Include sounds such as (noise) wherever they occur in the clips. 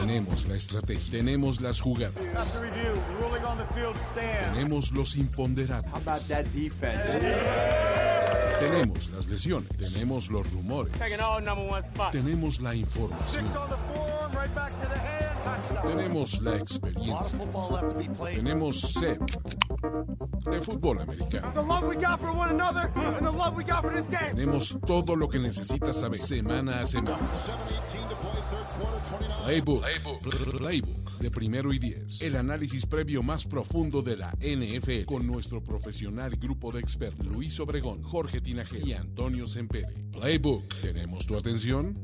Tenemos la estrategia, tenemos las jugadas, tenemos los imponderables. Tenemos las lesiones, tenemos los rumores, tenemos la información, tenemos la experiencia, tenemos sed de fútbol americano. Tenemos todo lo que necesitas saber semana a semana. Playbook, Playbook de primero y diez. El análisis previo más profundo de la NFL con nuestro profesional grupo de expertos Luis Obregón, Jorge Tinajero y Antonio Sempere. Playbook, ¿tenemos tu atención?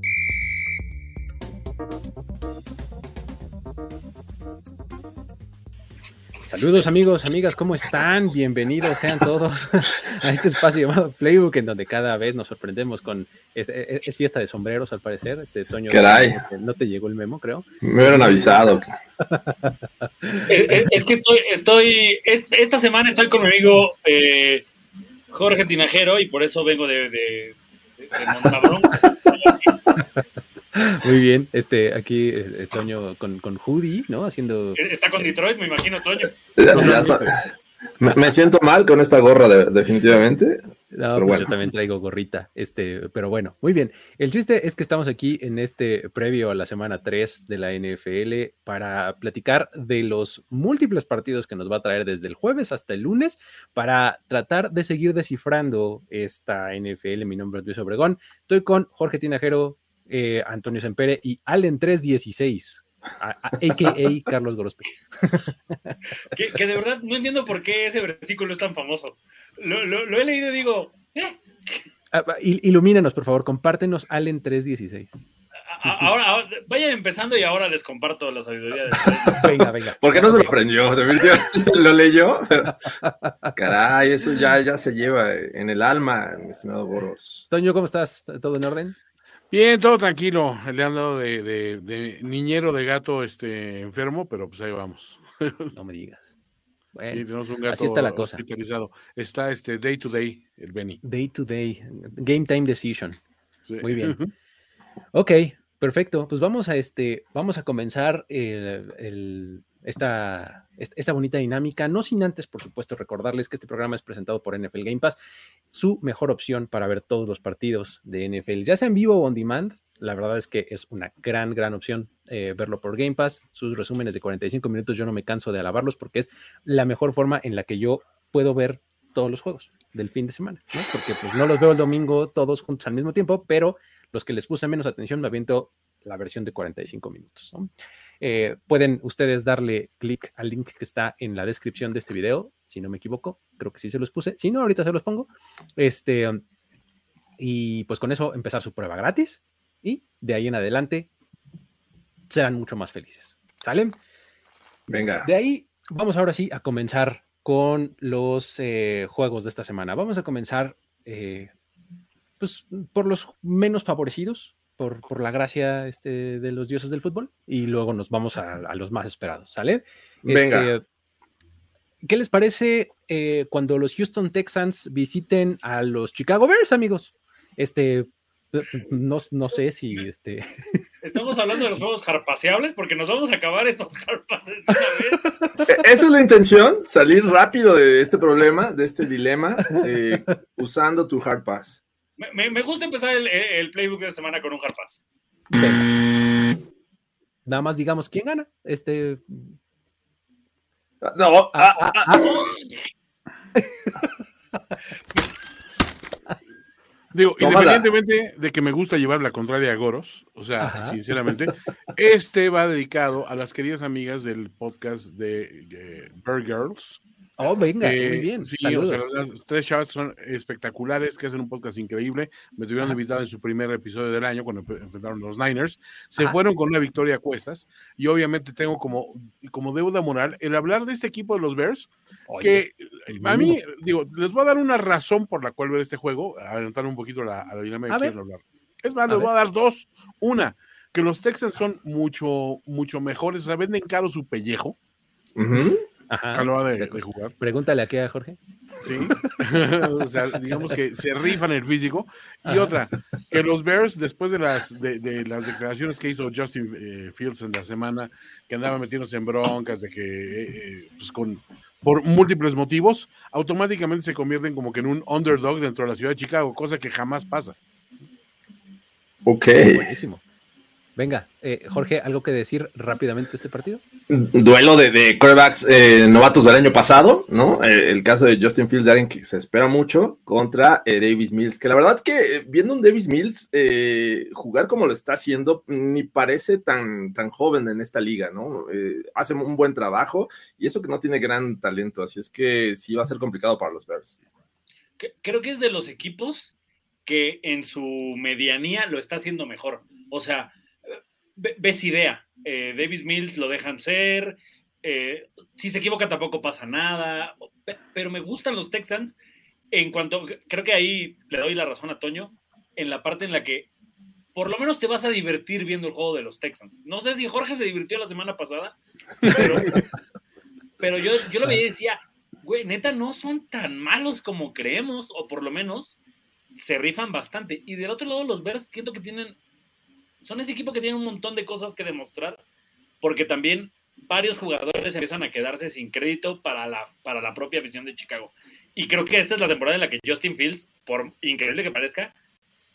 Saludos amigos, amigas, ¿cómo están? Bienvenidos sean todos (laughs) a este espacio llamado Playbook, en donde cada vez nos sorprendemos con... Es, es fiesta de sombreros, al parecer. Este Toño, Caray. No te llegó el memo, creo. Me hubieran avisado. es, es, que estoy, estoy, esta semana estoy con mi amigo eh, Jorge Tinajero y por eso vengo de, de, de, de. (laughs) Muy bien, este, aquí eh, Toño con, con hoodie, ¿no? Haciendo. Está con Detroit, me imagino, Toño. Ya está. Me, me, siento mal con esta gorra, de, definitivamente. No, pues bueno. yo también traigo gorrita, este, pero bueno, muy bien. El chiste es que estamos aquí en este previo a la semana 3 de la NFL para platicar de los múltiples partidos que nos va a traer desde el jueves hasta el lunes para tratar de seguir descifrando esta NFL. Mi nombre es Luis Obregón. Estoy con Jorge Tinajero, eh, Antonio Sempere y Allen 316, a.k.a. Carlos Gorospe. que, que, de verdad no entiendo por qué ese versículo es tan famoso. Lo, lo, lo he leído y digo, ¿eh? ilumínanos, por favor, compártenos Allen 316. Ahora, ahora, vayan empezando y ahora les comparto la sabiduría de (laughs) Venga, venga. ¿Por qué no se lo aprendió? ¿Lo leyó? Pero, caray, eso ya, ya se lleva en el alma, mi estimado Boros. Toño, ¿cómo estás? ¿Todo en orden? Bien, todo tranquilo. Le han dado de, de, de, niñero de gato este, enfermo, pero pues ahí vamos. No me digas. Bueno, sí, tenemos un gato así está la cosa. Está este day to day, el Benny. Day to day. Game time decision. Sí. Muy bien. (laughs) Ok, perfecto. Pues vamos a este, vamos a comenzar el, el, esta, esta bonita dinámica, no sin antes, por supuesto, recordarles que este programa es presentado por NFL Game Pass, su mejor opción para ver todos los partidos de NFL, ya sea en vivo o on demand. La verdad es que es una gran, gran opción eh, verlo por Game Pass. Sus resúmenes de 45 minutos, yo no me canso de alabarlos porque es la mejor forma en la que yo puedo ver todos los juegos del fin de semana. Porque pues no los veo el domingo todos juntos al mismo tiempo, pero los que les puse menos atención me aviento la versión de 45 minutos. Eh, pueden ustedes darle clic al link que está en la descripción de este video, si no me equivoco, creo que sí se los puse, si no, ahorita se los pongo. Este, y pues con eso empezar su prueba gratis y de ahí en adelante serán mucho más felices. ¿Sale? Venga. De ahí vamos ahora sí a comenzar con los eh, juegos de esta semana. Vamos a comenzar eh, pues, por los menos favorecidos, por, por, la gracia este, de los dioses del fútbol y luego nos vamos a, a los más esperados, ¿sale? Venga. Este, ¿Qué les parece eh, cuando los Houston Texans visiten a los Chicago Bears, amigos? Este, no, no sé si este. (laughs) Estamos hablando de los juegos harpaseables porque nos vamos a acabar esos (laughs) una vez. Esa es la intención, salir rápido de este problema, de este dilema, eh, usando tu hard pass. Me, me, gusta empezar el, el, playbook de semana con un hard pass. Venga. Nada más digamos quién gana. Este. No. Ah, ah, ah, Digo, Tómala. independientemente de que me gusta llevar la contraria a Goros, o sea, Ajá. sinceramente, este va dedicado a las queridas amigas del podcast de eh, Bird Girls. Oh, venga, eh, muy bien. Sí, Saludos. o sea, las tres chavas son espectaculares, que hacen un podcast increíble. Me tuvieron invitado en su primer episodio del año cuando enfrentaron los Niners. Se Ajá. fueron con una victoria a cuestas. Y obviamente tengo como, como deuda moral el hablar de este equipo de los Bears, Oye, que a mí, digo, les voy a dar una razón por la cual ver este juego, adelantar un poquito la, a la dinámica que quiero hablar. Es más, a les ver. voy a dar dos. Una, que los Texans son mucho, mucho mejores, o sea, venden caro su pellejo. Uh -huh. Ajá. A la hora de, de, jugar. Pregúntale a qué, a Jorge. Sí, (laughs) o sea, digamos que se rifan el físico. Y otra, que los Bears, después de las, de, las declaraciones que hizo Justin eh, Fields en la semana, que andaba metiéndose en broncas, de que, eh, eh, pues con, por múltiples motivos, automáticamente se convierten como que en un underdog dentro de la ciudad de Chicago, cosa que jamás pasa. Ok. Buenísimo. Venga, eh, Jorge, ¿algo que decir rápidamente de este partido? Duelo de, de quarterbacks eh, novatos del año pasado, ¿no? Eh, el caso de Justin Fields, de alguien que se espera mucho, contra Davis Mills, que la verdad es que viendo un Davis Mills jugar como lo está haciendo, ni parece tan, tan joven en esta liga, ¿no? hace un buen trabajo y eso que no tiene gran talento, así es que sí va a ser complicado para los Bears. Creo que es de los equipos que en su medianía lo está haciendo mejor. O sea, ves idea. Eh, Davis Mills lo dejan ser. Eh, si se equivoca tampoco pasa nada. Pero me gustan los Texans en cuanto, creo que ahí le doy la razón a Toño, en la parte en la que por lo menos te vas a divertir viendo el juego de los Texans. No sé si Jorge se divirtió la semana pasada, pero, (laughs) yo, yo lo veía y decía, güey, neta, no son tan malos como creemos, o por lo menos se rifan bastante. Y del otro lado, los Bears siento que tienen son ese equipo que tiene un montón de cosas que demostrar, porque también varios jugadores empiezan a quedarse sin crédito para la, para la propia visión de Chicago. Y creo que esta es la temporada en la que Justin Fields, por increíble que parezca,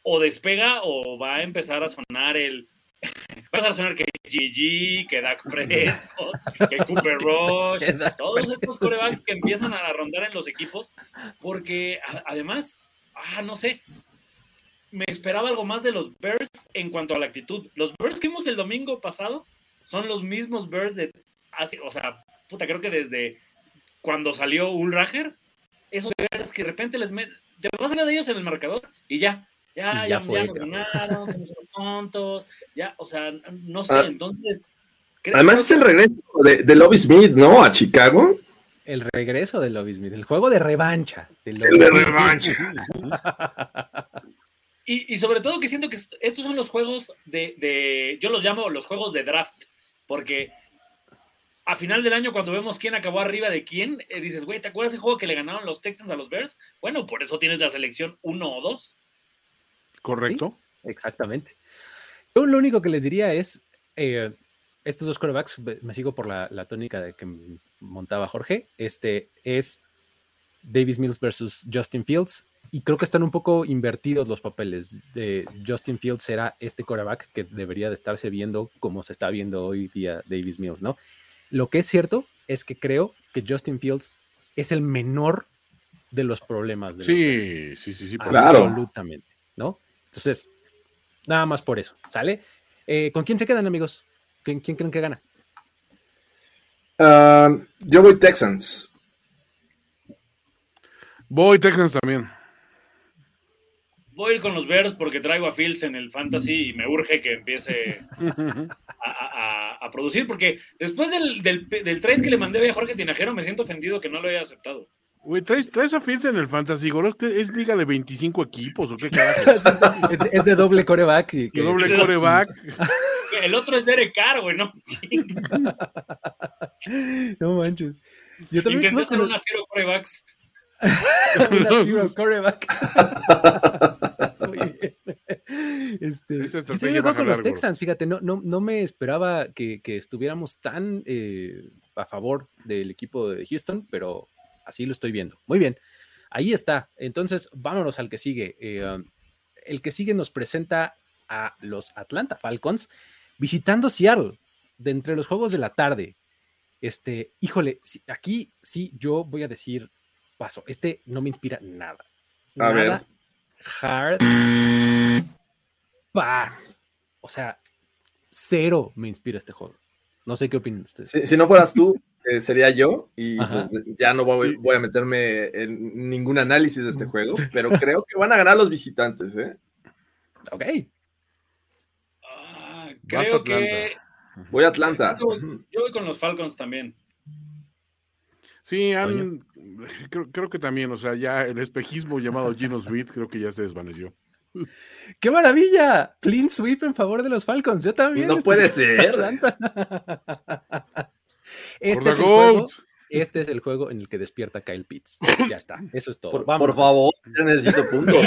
o despega o va a empezar a sonar el. (laughs) Va a sonar que GG, que Dak (laughs) Prescott, que Cooper Rush, todos estos corebacks que empiezan a rondar en los equipos, porque además, ah, no sé, me esperaba algo más de los Bears en cuanto a la actitud. Los Bears que vimos el domingo pasado son los mismos Bears de hace, o sea, puta, creo que desde cuando salió Ulrager, esos Bears que de repente les meten, te vas a de ellos en el marcador y ya, ya, ya, ya, nos ganaron, somos tontos, ya, o sea, no sé, ah. entonces. Además es el regreso de, de Lobby Smith, ¿no? A Chicago. El regreso de Lobby Smith, el juego de revancha. el de revancha. (laughs) Y, sobre todo que siento que estos son los juegos de, yo los llamo los juegos de draft, porque a final del año cuando vemos quién acabó arriba de quién, eh, dices, güey, ¿te acuerdas el juego que le ganaron los Texans a los Bears? Bueno, por eso tienes la selección uno o dos. Correcto. exactamente. Yo lo único que les diría es, eh, estos dos quarterbacks, me sigo por la, la, tónica de que montaba Jorge, este es Davis Mills versus Justin Fields y creo que están un poco invertidos los papeles. De Justin Fields será este coreback que debería de estarse viendo como se está viendo hoy día Davis Mills, ¿no? Lo que es cierto es que creo que Justin Fields es el menor de los problemas. De sí, sí, sí, sí, absolutamente, ¿no? Entonces, nada más por eso, ¿sale? Eh, ¿Con quién se quedan, amigos? ¿Quién, creen que gana? Ah, yo voy Texans. Voy Texans también voy a ir con los Bears porque traigo a Fields en el fantasy y me urge que empiece (laughs) a, producir, porque después del, del, trade que le mandé a Jorge Tinajero me siento ofendido que no lo haya aceptado. Güey, ¿traes, a Fields en el fantasy? ¿Es liga de 25 equipos o qué (laughs) carajo? es, de, doble coreback. Y de doble coreback. (laughs) El otro es Derek Carr, güey, no. no manches. Yo también Intenté hacer una cero corebacks una zero coreback. (laughs) Este, yo con los Texans, fíjate, no, no, no me esperaba que, estuviéramos tan eh, a favor del equipo de Houston, pero así lo estoy viendo. Muy bien, ahí está. Entonces, vámonos al que sigue. Eh, um, el que sigue nos presenta a los Atlanta Falcons visitando Seattle de entre los juegos de la tarde. Este, híjole, aquí sí yo voy a decir paso. Este no me inspira nada. A ver. Hard. Paz. O sea, cero me inspira este juego. No sé qué opinan ustedes. Si, no fueras tú, (laughs) eh, sería yo y pues, ya no voy, a meterme en ningún análisis de este juego, (laughs) pero creo que van a ganar los visitantes, ¿eh? Ok. Ah, creo que... Voy a Atlanta. yo voy con los Falcons también. Sí, (laughs) creo, que también, o sea, ya el espejismo llamado Gino Smith creo que ya se desvaneció. (laughs) ¡Qué maravilla! Clean sweep en favor de los Falcons. Yo también. No puede ser. (laughs) este es el juego. este es el juego en el que despierta Kyle Pitts. Ya está, eso es todo. Por, por favor, ya necesito puntos.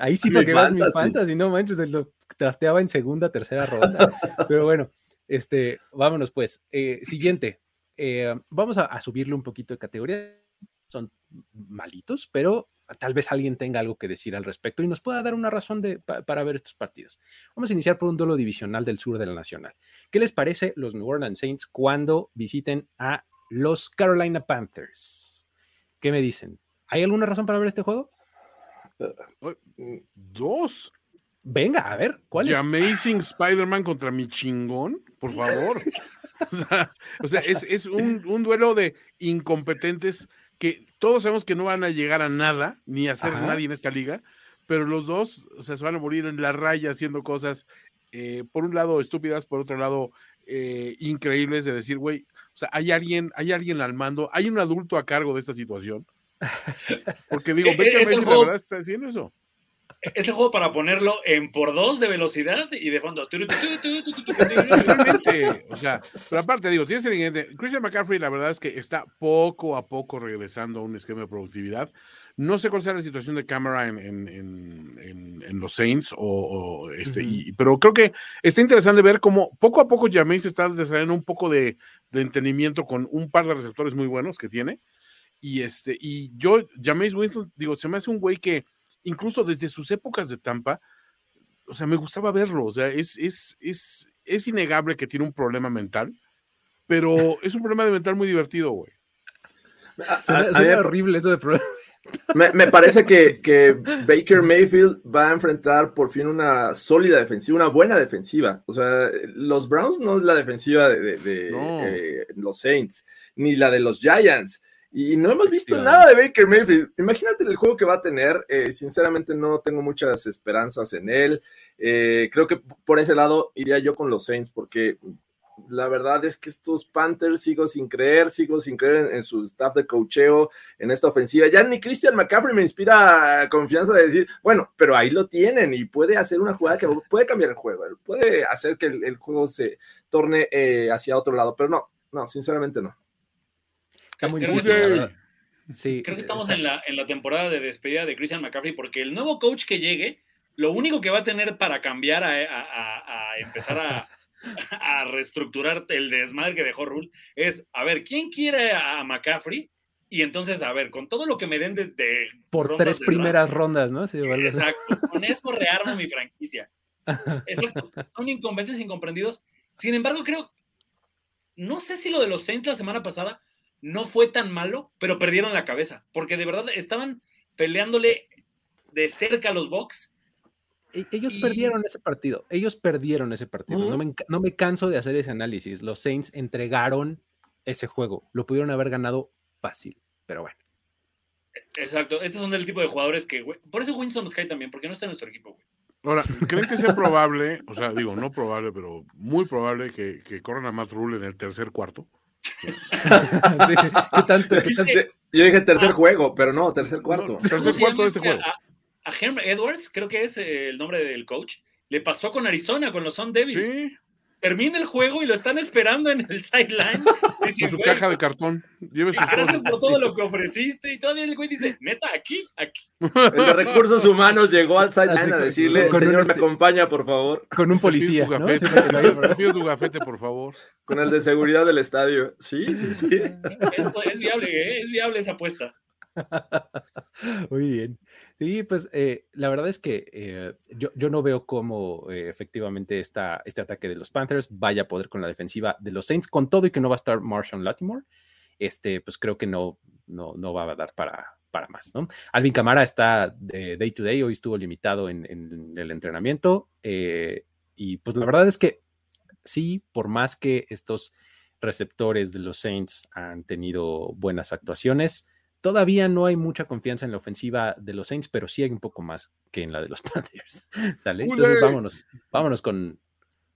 ahí sí para que veas mi fantasy, no manches, lo trasteaba en segunda, tercera ronda. Pero bueno, este, vámonos pues. Eh, siguiente, eh, vamos a, subirle un poquito de categoría. Son malitos, pero tal vez alguien tenga algo que decir al respecto y nos pueda dar una razón de, para ver estos partidos. Vamos a iniciar por un duelo divisional del sur de la Nacional. ¿Qué les parece los New Orleans Saints cuando visiten a los Carolina Panthers? ¿Qué me dicen? ¿Hay alguna razón para ver este juego? Dos. Venga, a ver, ¿cuál es? Amazing Spider-Man contra mi chingón, por favor. (laughs) (laughs) o sea, es, un, duelo de incompetentes que todos sabemos que no van a llegar a nada, ni a ser nadie en esta liga, pero los dos o sea, se van a morir en la raya haciendo cosas, eh, por un lado estúpidas, por otro lado eh, increíbles, de decir, güey, o sea, hay alguien, hay alguien al mando, hay un adulto a cargo de esta situación. (laughs) Porque digo, Baker Mayfield la verdad está haciendo eso es el juego para ponerlo en por dos de velocidad y de fondo. o sea, pero aparte digo, tienes el siguiente. Christian McCaffrey, la verdad es que está poco a poco regresando a un esquema de productividad. No sé cuál sea la situación de cámara en, en, los Saints, o, este, pero creo que está interesante ver cómo poco a poco Jameis está desarrollando un poco de, de, entendimiento con un par de receptores muy buenos que tiene. Y este, y yo, Jameis Winston, digo, se me hace un güey que incluso desde sus épocas de Tampa, o sea, me gustaba verlo, o sea, es, es, es, es innegable que tiene un problema mental, pero es un problema de mental muy divertido, güey. Sería horrible eso de problema. (laughs) Me, me, parece que, que, Baker Mayfield va a enfrentar por fin una sólida defensiva, una buena defensiva. O sea, los Browns no es la defensiva de, de, eh, los Saints, ni la de los Giants. Y no hemos visto nada de Baker Mayfield. Imagínate el juego que va a tener. Eh, sinceramente no tengo muchas esperanzas en él. Eh, creo que por ese lado iría yo con los Saints porque la verdad es que estos Panthers sigo sin creer, sigo sin creer en, su staff de cocheo, en esta ofensiva. Ya ni Christian McCaffrey me inspira confianza de decir, bueno, pero ahí lo tienen y puede hacer una jugada que puede cambiar el juego, puede hacer que el, juego se torne eh, hacia otro lado, pero no, no, sinceramente no. Está muy difícil. Sí, Creo que estamos en la, en la temporada de despedida de Christian McCaffrey porque el nuevo coach que llegue, lo único que va a tener para cambiar a, empezar a, (laughs) a, reestructurar el desmadre que dejó Rule es, a ver, ¿quién quiere a McCaffrey? Y entonces, a ver, con todo lo que me den de... Por tres primeras rondas, ¿no? Sí, exacto, con eso rearmo mi franquicia. (laughs) son inconvenientes incomprendidos. Sin embargo, creo, no sé si lo de los Saints la semana pasada no fue tan malo, pero perdieron la cabeza, porque de verdad estaban peleándole de cerca a los Bucks. E, ellos perdieron ese partido, ellos perdieron ese partido. no, me, no me canso de hacer ese análisis. Los Saints entregaron ese juego, lo pudieron haber ganado fácil, pero bueno. Exacto, estos son el tipo de jugadores que, por eso Winston nos cae también, porque no está en nuestro equipo, güey. Ahora, ¿creen que sea probable, o sea, digo, no probable, pero muy probable que, que corran a más Rule en el tercer cuarto? (laughs) Yo dije tercer ah. juego, pero no, tercer cuarto. tercer cuarto de este juego. A, Herm Edwards, creo que es el nombre del coach, le pasó con Arizona, con los Son Devils. Sí termina el juego y lo están esperando en el sideline. (laughs) Con su caja de cartón. Lleve sus Gracias por todo lo que ofreciste. Y todavía el güey dice, neta, aquí, aquí. El de recursos humanos llegó al sideline a decirle, señor, me acompaña, por favor. Con un policía. Pido tu gafete, por favor. Con el de seguridad del estadio. Sí, sí, sí. es viable, ¿eh? es viable esa apuesta. (laughs) Muy bien. Sí, pues eh, la verdad es que eh, yo, yo, no veo cómo eh, efectivamente esta, este ataque de los Panthers vaya a poder con la defensiva de los Saints, con todo y que no va a estar Marshall Latimore. Este, pues creo que no, no, no va a dar para, para más, ¿no? Alvin Camara está day to day, hoy estuvo limitado en, en el entrenamiento. y pues la verdad es que sí, por más que estos receptores de los Saints han tenido buenas actuaciones, Todavía no hay mucha confianza en la ofensiva de los Saints, pero sí hay un poco más que en la de los (laughs) Panthers. ¿Sale? Entonces vámonos, vámonos con,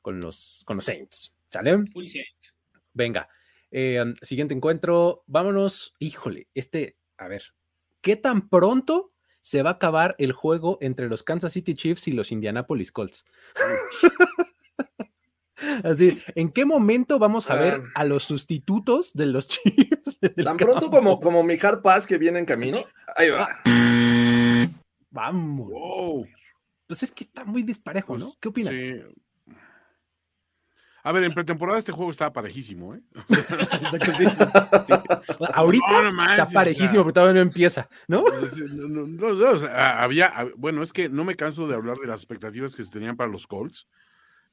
con, los, con los Saints. ¿Sale? Venga. Eh, siguiente encuentro. Vámonos. Híjole, este, a ver, ¿qué tan pronto se va a acabar el juego entre los Kansas City Chiefs y los Indianapolis Colts? (laughs) Así, ¿en qué momento vamos a ver a los sustitutos de los (laughs) Chiefs? Tan pronto como, como mi hard pass que viene en camino. Ahí va. Vamos. Pues es que está muy disparejo, ¿no? Pues ¿Qué opinas? Sí. A ver, en pretemporada este juego estaba parejísimo, ¿eh? (laughs) Exacto, sí. Ahorita está parejísimo, pero todavía no empieza, ¿no? había, bueno, es que no me canso de hablar de las expectativas que se tenían para los Colts.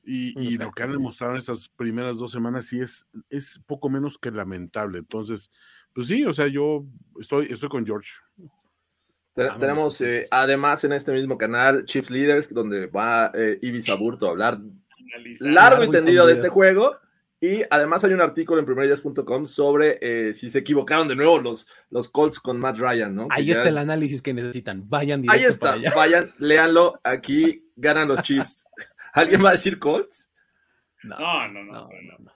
Y, lo que han demostrado en estas primeras dos semanas sí es, es poco menos que lamentable. Entonces, pues sí, o sea, yo estoy, estoy con George. tenemos eh, además en este mismo canal Chiefs Leaders, donde va eh, Ibis Aburto a hablar largo y tendido de este juego. Y además hay un artículo en primeridías.com sobre eh, si se equivocaron de nuevo los, los Colts con Matt Ryan, ¿no? Ahí está el análisis que necesitan. Vayan Ahí está, vayan, léanlo. Aquí ganan los Chiefs. (laughs) ¿Alguien va a decir Colts? No, no, no,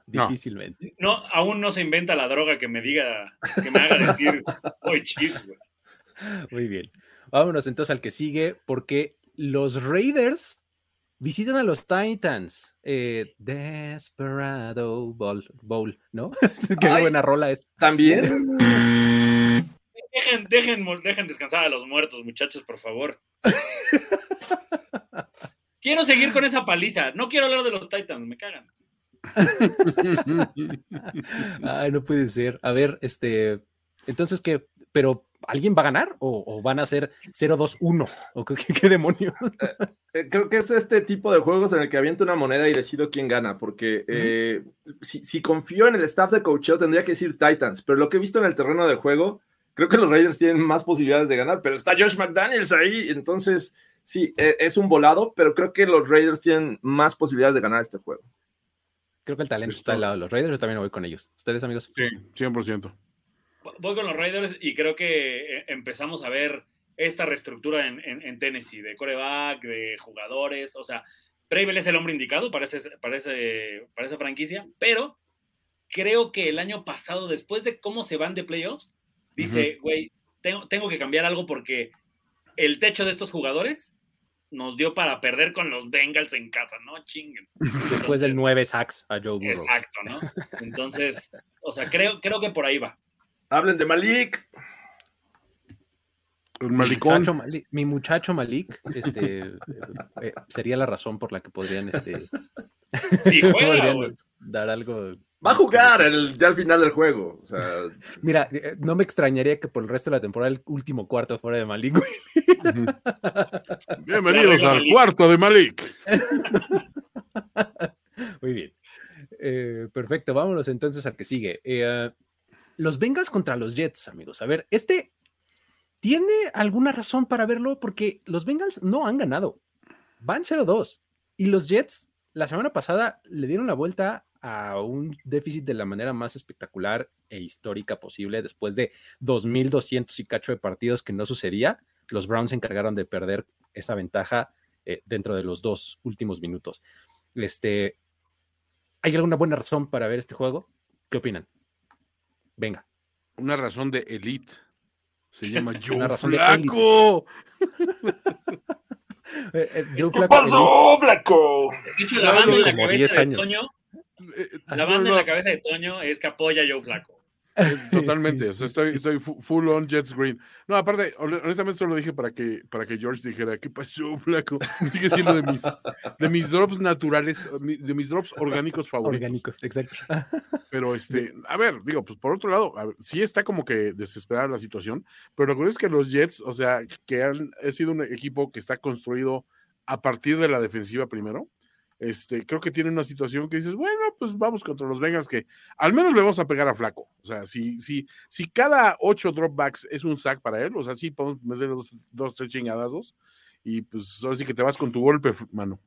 Difícilmente. No, aún no se inventa la droga que me diga, que me haga decir, hoy Chiefs, Muy bien. Vámonos entonces al que sigue, porque los Raiders visitan a los Titans. Eh, Desperado Bowl, ¿no? (laughs) Qué buena rola es. También. (laughs) Dejen, dejen, dejen descansar a los muertos, muchachos, por favor. (laughs) Quiero seguir con esa paliza. No quiero hablar de los Titans, me cagan. (laughs) Ay, no puede ser. A ver, este, entonces qué, pero ¿alguien va a ganar o, van a ser 0-2-1? ¿O qué, demonios? (laughs) Eh, eh, creo que es este tipo de juegos en el que aviento una moneda y decido quién gana, porque eh, si, confío en el staff de coacheo tendría que decir Titans, pero lo que he visto en el terreno de juego, creo que los Raiders tienen más posibilidades de ganar, pero está Josh McDaniels ahí, entonces sí, e, es un volado, pero creo que los Raiders tienen más posibilidades de ganar este juego. Creo que el talento está al lado de los Raiders, yo también voy con ellos. ¿Ustedes, amigos? Sí, 100%. Voy con los Raiders y creo que eh, empezamos a ver esta reestructura en, Tennessee, de coreback, de jugadores, o sea, Prevel es el hombre indicado para, para, esa franquicia, pero creo que el año pasado, después de cómo se van de playoffs, dice, güey, tengo, tengo que cambiar algo porque el techo de estos jugadores nos dio para perder con los Bengals en casa, ¿no? Chinguen. Después del 9 sacks a Joe Burrow. Exacto, ¿no? (laughs) Entonces, o sea, creo, creo que por ahí va. Hablen de Malik. El Muchacho Malik, mi muchacho Malik este, eh, eh, sería la razón por la que podrían, este, sí, juega, (laughs) dar algo Va a jugar el, ya al final del juego. O sea... (laughs) Mira, eh, no me extrañaría que por el resto de la temporada el último cuarto fuera de Malik. Bienvenidos al cuarto de Malik. (laughs) Muy bien. Eh, perfecto, vámonos entonces al que sigue. Eh, los Bengals contra los Jets, amigos. A ver, este tiene alguna razón para verlo porque los Bengals no han ganado. Van 0-2. Y los Jets la semana pasada le dieron la vuelta a un déficit de la manera más espectacular e histórica posible después de 2.200 y cacho de partidos que no sucedía. Los Browns se encargaron de perder esa ventaja eh, dentro de los dos últimos minutos. Este, ¿Hay alguna buena razón para ver este juego? ¿Qué opinan? Venga. Una razón de elite. Se (laughs) llama Joe Flaco. (laughs) Eh, eh, ¿Qué pasó, Flaco? la banda en la cabeza de Toño, la banda en la cabeza de Toño es que apoya a Joe Flaco. Totalmente, estoy, estoy full on Jets Green. No, aparte, honestamente solo dije para que, para que George dijera, ¿qué pasó, flaco? Sigue siendo de mis, de mis drops naturales, de mis drops orgánicos favoritos. Orgánicos, exacto. Pero, (laughs) este, a ver, digo, pues por otro lado, sí está como que desesperada la situación, pero lo que es que los Jets, o sea, que han sido un equipo que está construido a partir de la defensiva primero, este, creo que tiene una situación que dices, bueno, pues vamos contra los Bengals que al menos le vamos a pegar a Flaco. O sea, si, si, si cada ocho dropbacks es un sack para él, o sea, sí podemos meter dos, dos tres chingadazos y pues ahora sí que te vas con tu golpe, mano.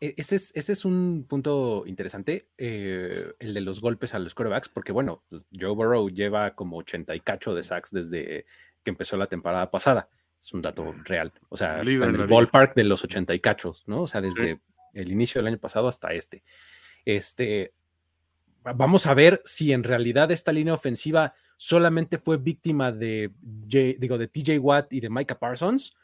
E, ese es, ese es un punto interesante, eh, el de los golpes a los quarterbacks, porque bueno, pues, Joe Burrow lleva como 80 y cacho de sacks desde que empezó la temporada pasada. Es un dato real. O sea, en el ballpark de los 80 y cachos, ¿no? O sea, desde el inicio del año pasado hasta este. Este, vamos a ver si en realidad esta línea ofensiva solamente fue víctima de, digo, de TJ Watt y de Micah Parsons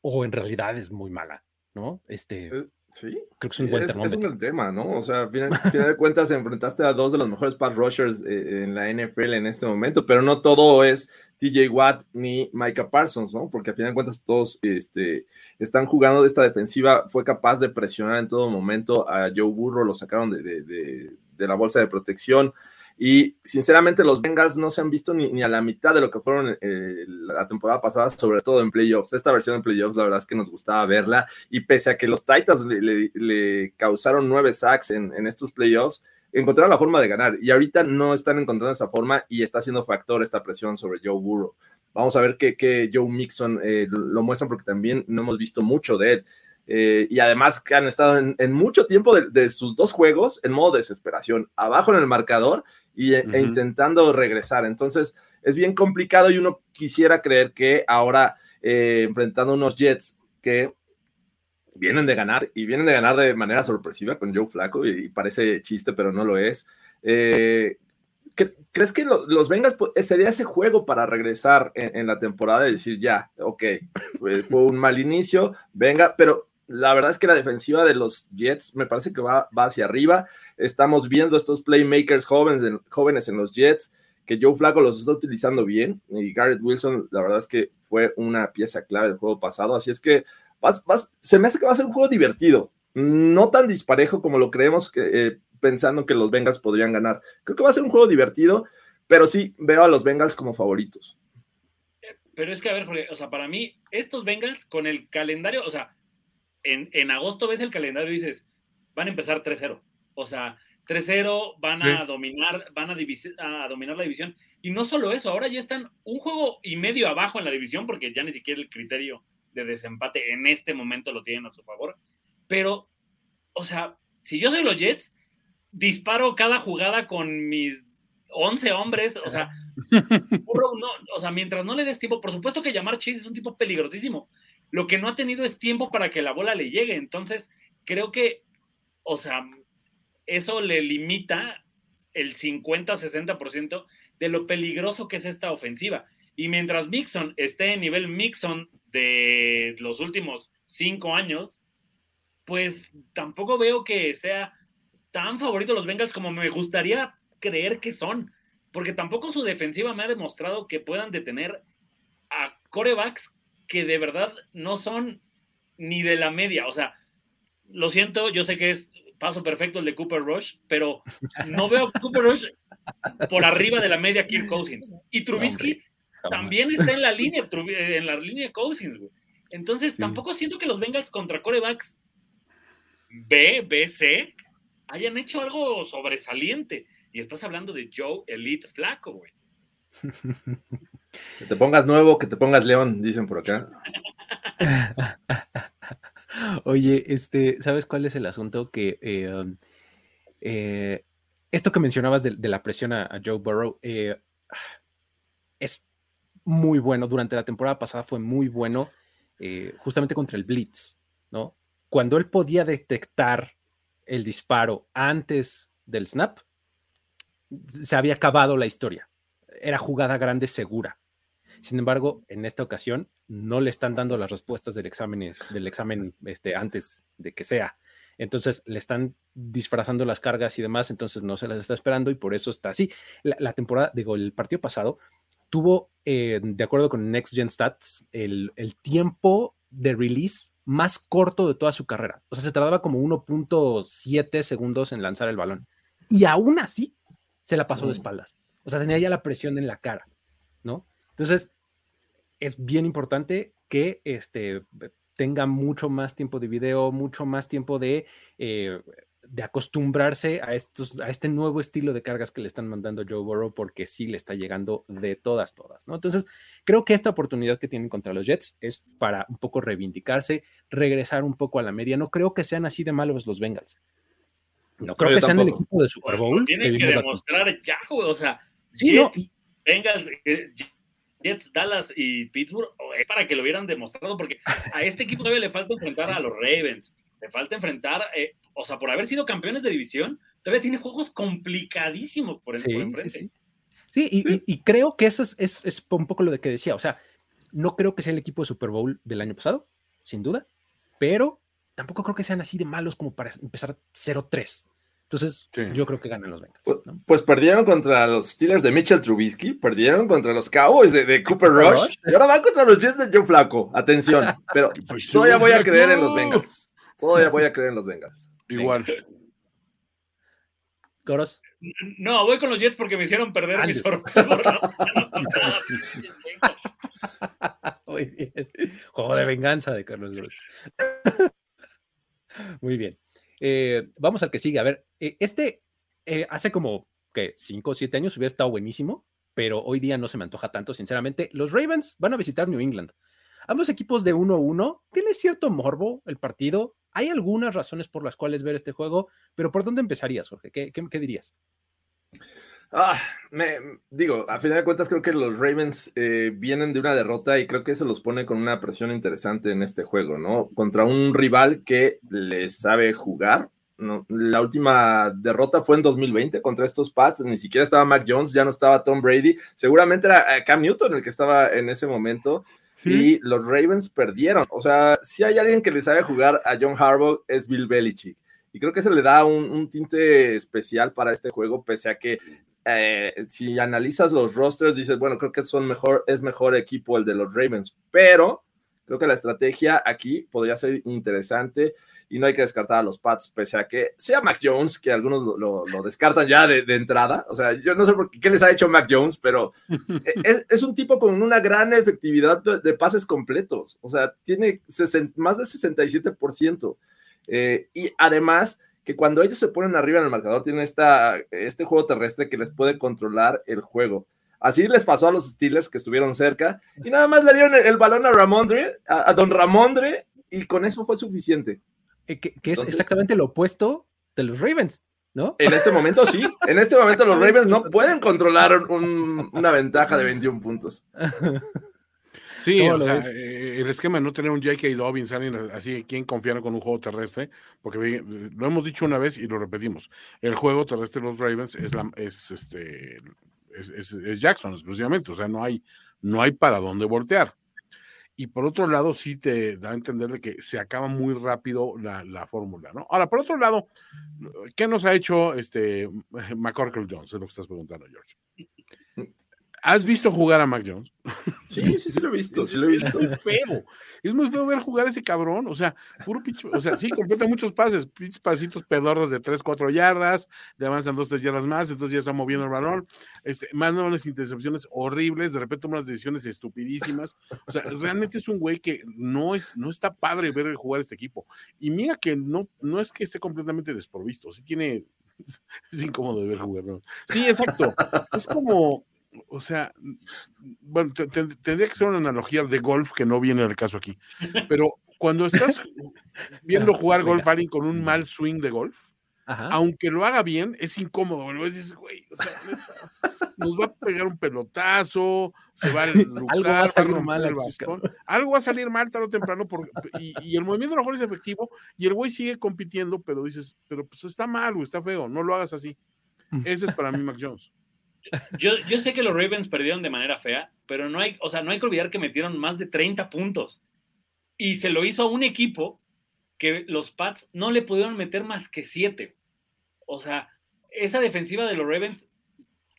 o en realidad es muy mala, ¿no? Este, eh, Sí. Creo que es un buen es, es un buen tema, ¿no? O sea, al final, de cuentas, enfrentaste a dos de los mejores pass rushers eh, en la NFL en este momento, pero no todo es TJ Watt ni Micah Parsons, ¿no? Porque al final de cuentas todos este, están jugando de esta defensiva. Fue capaz de presionar en todo momento a Joe Burrow, lo sacaron de, de, de, de la bolsa de protección. Y sinceramente los Bengals no se han visto ni, a la mitad de lo que fueron eh, la temporada pasada, sobre todo en playoffs. Esta versión de playoffs, la verdad es que nos gustaba verla. Y pese a que los Titans le, causaron nueve sacks en, estos playoffs, encontraron la forma de ganar. Y ahorita no están encontrando esa forma y está siendo factor esta presión sobre Joe Burrow. Vamos a ver qué, Joe Mixon eh, lo muestran porque también no hemos visto mucho de él. Eh, y además que han estado en, mucho tiempo de, de, sus dos juegos en modo desesperación, abajo en el marcador y, e intentando regresar. Entonces, es bien complicado y uno quisiera creer que ahora eh, enfrentando unos Jets que vienen de ganar y vienen de ganar de manera sorpresiva con Joe Flaco y, parece chiste, pero no lo es. Eh, ¿Crees que los Bengals sería ese juego para regresar en, la temporada y decir ya, ok, (laughs) fue, un mal inicio, venga, pero la verdad es que la defensiva de los Jets me parece que va, hacia arriba. Estamos viendo estos playmakers jóvenes, jóvenes en los Jets, que Joe Flaco los está utilizando bien. Y Garrett Wilson, la verdad es que fue una pieza clave del juego pasado. Así es que vas, vas, se me hace que va a ser un juego divertido. No tan disparejo como lo creemos, eh, pensando que los Bengals podrían ganar. Creo que va a ser un juego divertido, pero sí veo a los Bengals como favoritos. Pero es que, a ver, Jorge, o sea, para mí, estos Bengals con el calendario, o sea, en, agosto ves el calendario y dices, van a empezar 3-0. O sea, 3-0, van a dominar, van a, a, dominar la división. Y no solo eso, ahora ya están un juego y medio abajo en la división, porque ya ni siquiera el criterio de desempate en este momento lo tienen a su favor. Pero, o sea, si yo soy los Jets, disparo cada jugada con mis 11 hombres, o sea, (laughs) o sea, mientras no le des tiempo, por supuesto que llamar Chase es un tipo peligrosísimo, lo que no ha tenido es tiempo para que la bola le llegue. Entonces, creo que, o sea, eso le limita el 50-60% de lo peligroso que es esta ofensiva. Y mientras Mixon esté en nivel Mixon de los últimos cinco años, pues tampoco veo que sea tan favorito los Bengals como me gustaría creer que son, porque tampoco su defensiva me ha demostrado que puedan detener a corebacks que de verdad no son ni de la media. O sea, lo siento, yo sé que es paso perfecto el de Cooper Rush, pero no veo Cooper Rush por arriba de la media Kirk Cousins. Y Trubisky también está en la línea, en la línea de Cousins, güey. Entonces, tampoco siento que los Bengals contra corebacks B, B, C hayan hecho algo sobresaliente. Y estás hablando de Joe Elite Flaco, güey. (laughs) Que te pongas nuevo, que te pongas león, dicen por acá. (laughs) Oye, este, ¿sabes cuál es el asunto? Que eh, um, eh, esto que mencionabas de, la presión a, Joe Burrow eh, es muy bueno. Durante la temporada pasada fue muy bueno, justamente contra el Blitz, ¿no? Cuando él podía detectar el disparo antes del snap, se había acabado la historia era jugada grande segura. Sin embargo, en esta ocasión no le están dando las respuestas del examen, del examen este, antes de que sea. Entonces le están disfrazando las cargas y demás, entonces no se las está esperando y por eso está así. La, temporada, digo, el partido pasado tuvo, eh, de acuerdo con Next Gen Stats, el, el, tiempo de release más corto de toda su carrera. O sea, se tardaba como 1.7 segundos en lanzar el balón. Y aún así, se la pasó de espaldas. O sea, tenía ya la presión en la cara, ¿no? Entonces, es bien importante que este, tenga mucho más tiempo de video, mucho más tiempo de, eh, de acostumbrarse a, estos, a este nuevo estilo de cargas que le están mandando Joe Burrow, porque sí le está llegando de todas, todas, ¿no? Entonces, creo que esta oportunidad que tienen contra los Jets es para un poco reivindicarse, regresar un poco a la media. No creo que sean así de malos los Bengals. No creo que sean el equipo de Super Bowl. tienen que, demostrar ya, o sea, Sí, Jets, eh, Jets, Dallas y Pittsburgh, es para que lo hubieran demostrado, porque a este equipo todavía le falta enfrentar a los Ravens, le falta enfrentar, eh, o sea, por haber sido campeones de división, todavía tiene juegos complicadísimos por, el, sí, enfrente. Sí, sí. y, creo que eso es, es, un poco lo de que decía, o sea, no creo que sea el equipo de Super Bowl del año pasado, sin duda, pero tampoco creo que sean así de malos como para empezar 0-3. Entonces, yo creo que ganan los Bengals. Pues, pues, perdieron contra los Steelers de Mitchell Trubisky, perdieron contra los Cowboys de, Cooper Rush, y ahora van contra los Jets de Joe Flaco. Atención, (laughs) pero pues todavía voy a creer en los Bengals. Todavía voy a creer en los Bengals. Igual. ¿Coros? No, voy con los Jets porque me hicieron perder mi sorpresa. (laughs) Muy bien. Juego de venganza de Carlos Gross. (laughs) Muy bien. Eh, vamos al que sigue. A ver, eh, este eh, hace como que 5 o 7 años hubiera estado buenísimo, pero hoy día no se me antoja tanto, sinceramente. Los Ravens van a visitar New England. Ambos equipos de 1-1. Tiene cierto morbo el partido. Hay algunas razones por las cuales ver este juego, pero ¿por dónde empezarías, Jorge? ¿Qué, qué dirías? Ah, me, digo, a final de cuentas creo que los Ravens eh, vienen de una derrota y creo que eso los pone con una presión interesante en este juego, ¿no? Contra un rival que les sabe jugar. ¿no? La última derrota fue en 2020 contra estos Pats, ni siquiera estaba Mac Jones, ya no estaba Tom Brady, seguramente era eh, Cam Newton el que estaba en ese momento. Y los Ravens perdieron. O sea, si hay alguien que le sabe jugar a John Harbaugh es Bill Belichick. Y creo que se le da un, un, tinte especial para este juego, pese a que eh, si analizas los rosters, dices, bueno, creo que son mejor, es mejor equipo el de los Ravens, pero creo que la estrategia aquí podría ser interesante y no hay que descartar a los Pats, pese a que sea Mac Jones, que algunos lo, descartan ya de, entrada. O sea, yo no sé por qué, les ha hecho Mac Jones, pero (laughs) e, es, un tipo con una gran efectividad de, pases completos. O sea, tiene más de 67%. Eh, y además que cuando ellos se ponen arriba en el marcador tienen esta, este juego terrestre que les puede controlar el juego. Así les pasó a los Steelers que estuvieron cerca y nada más le dieron el, balón a Ramondre, a, Don Ramondre, y con eso fue suficiente. Eh, que, es exactamente lo opuesto de los Ravens, ¿no? En este momento sí, en este momento los Ravens no pueden controlar una ventaja de (laughs) 21 puntos. Sí, o sea, eh, el esquema de no tener un J.K. Dobbins, así, ¿quién confiar con un juego terrestre? Porque lo hemos dicho una vez y lo repetimos. El juego terrestre de los Ravens es, la, es, este, es, Jackson exclusivamente, o sea, no hay, no hay para dónde voltear. Y por otro lado, sí te da a entender de que se acaba muy rápido la, la fórmula, ¿no? Ahora, por otro lado, ¿qué nos ha hecho este McCorkle Jones? Es lo que estás preguntando, George. ¿Has visto jugar a Mac Jones? Sí, sí, sí lo he visto, sí lo he visto. Es muy feo. Es muy feo ver jugar a ese cabrón. O sea, puro pinche. O sea, sí, completa muchos pases, pinches pasitos pedorros de 3, 4 yardas, le avanzan 2, 3 yardas más, entonces ya está moviendo el balón. Este, mandan unas intercepciones horribles, de repente unas decisiones estupidísimas. O sea, realmente es un güey que no, es, no está padre ver jugar este equipo. Y mira que no, no es que esté completamente desprovisto, sí tiene. Es incómodo de ver jugar. ¿no? Sí, exacto. Es como o sea, bueno, tendría que ser una analogía de golf que no viene al caso aquí. Pero cuando estás (laughs) viendo jugar golf a alguien con un mal swing de golf, aunque lo haga bien, es incómodo. Dices, güey, o sea, nos va a pegar un pelotazo, se va a (laughs) algo va a salir mal el algo va a salir mal tarde o temprano y, y, el movimiento a lo mejor es efectivo y el güey sigue compitiendo, pero dices, pero pues está mal, o está feo, no lo hagas así. Mm. Ese es para mí Mac Jones. Yo, yo sé que los Ravens perdieron de manera fea, pero no hay, o sea, no hay que olvidar que metieron más de 30 puntos. Y se lo hizo a un equipo que los Pats no le pudieron meter más que 7. O sea, esa defensiva de los Ravens,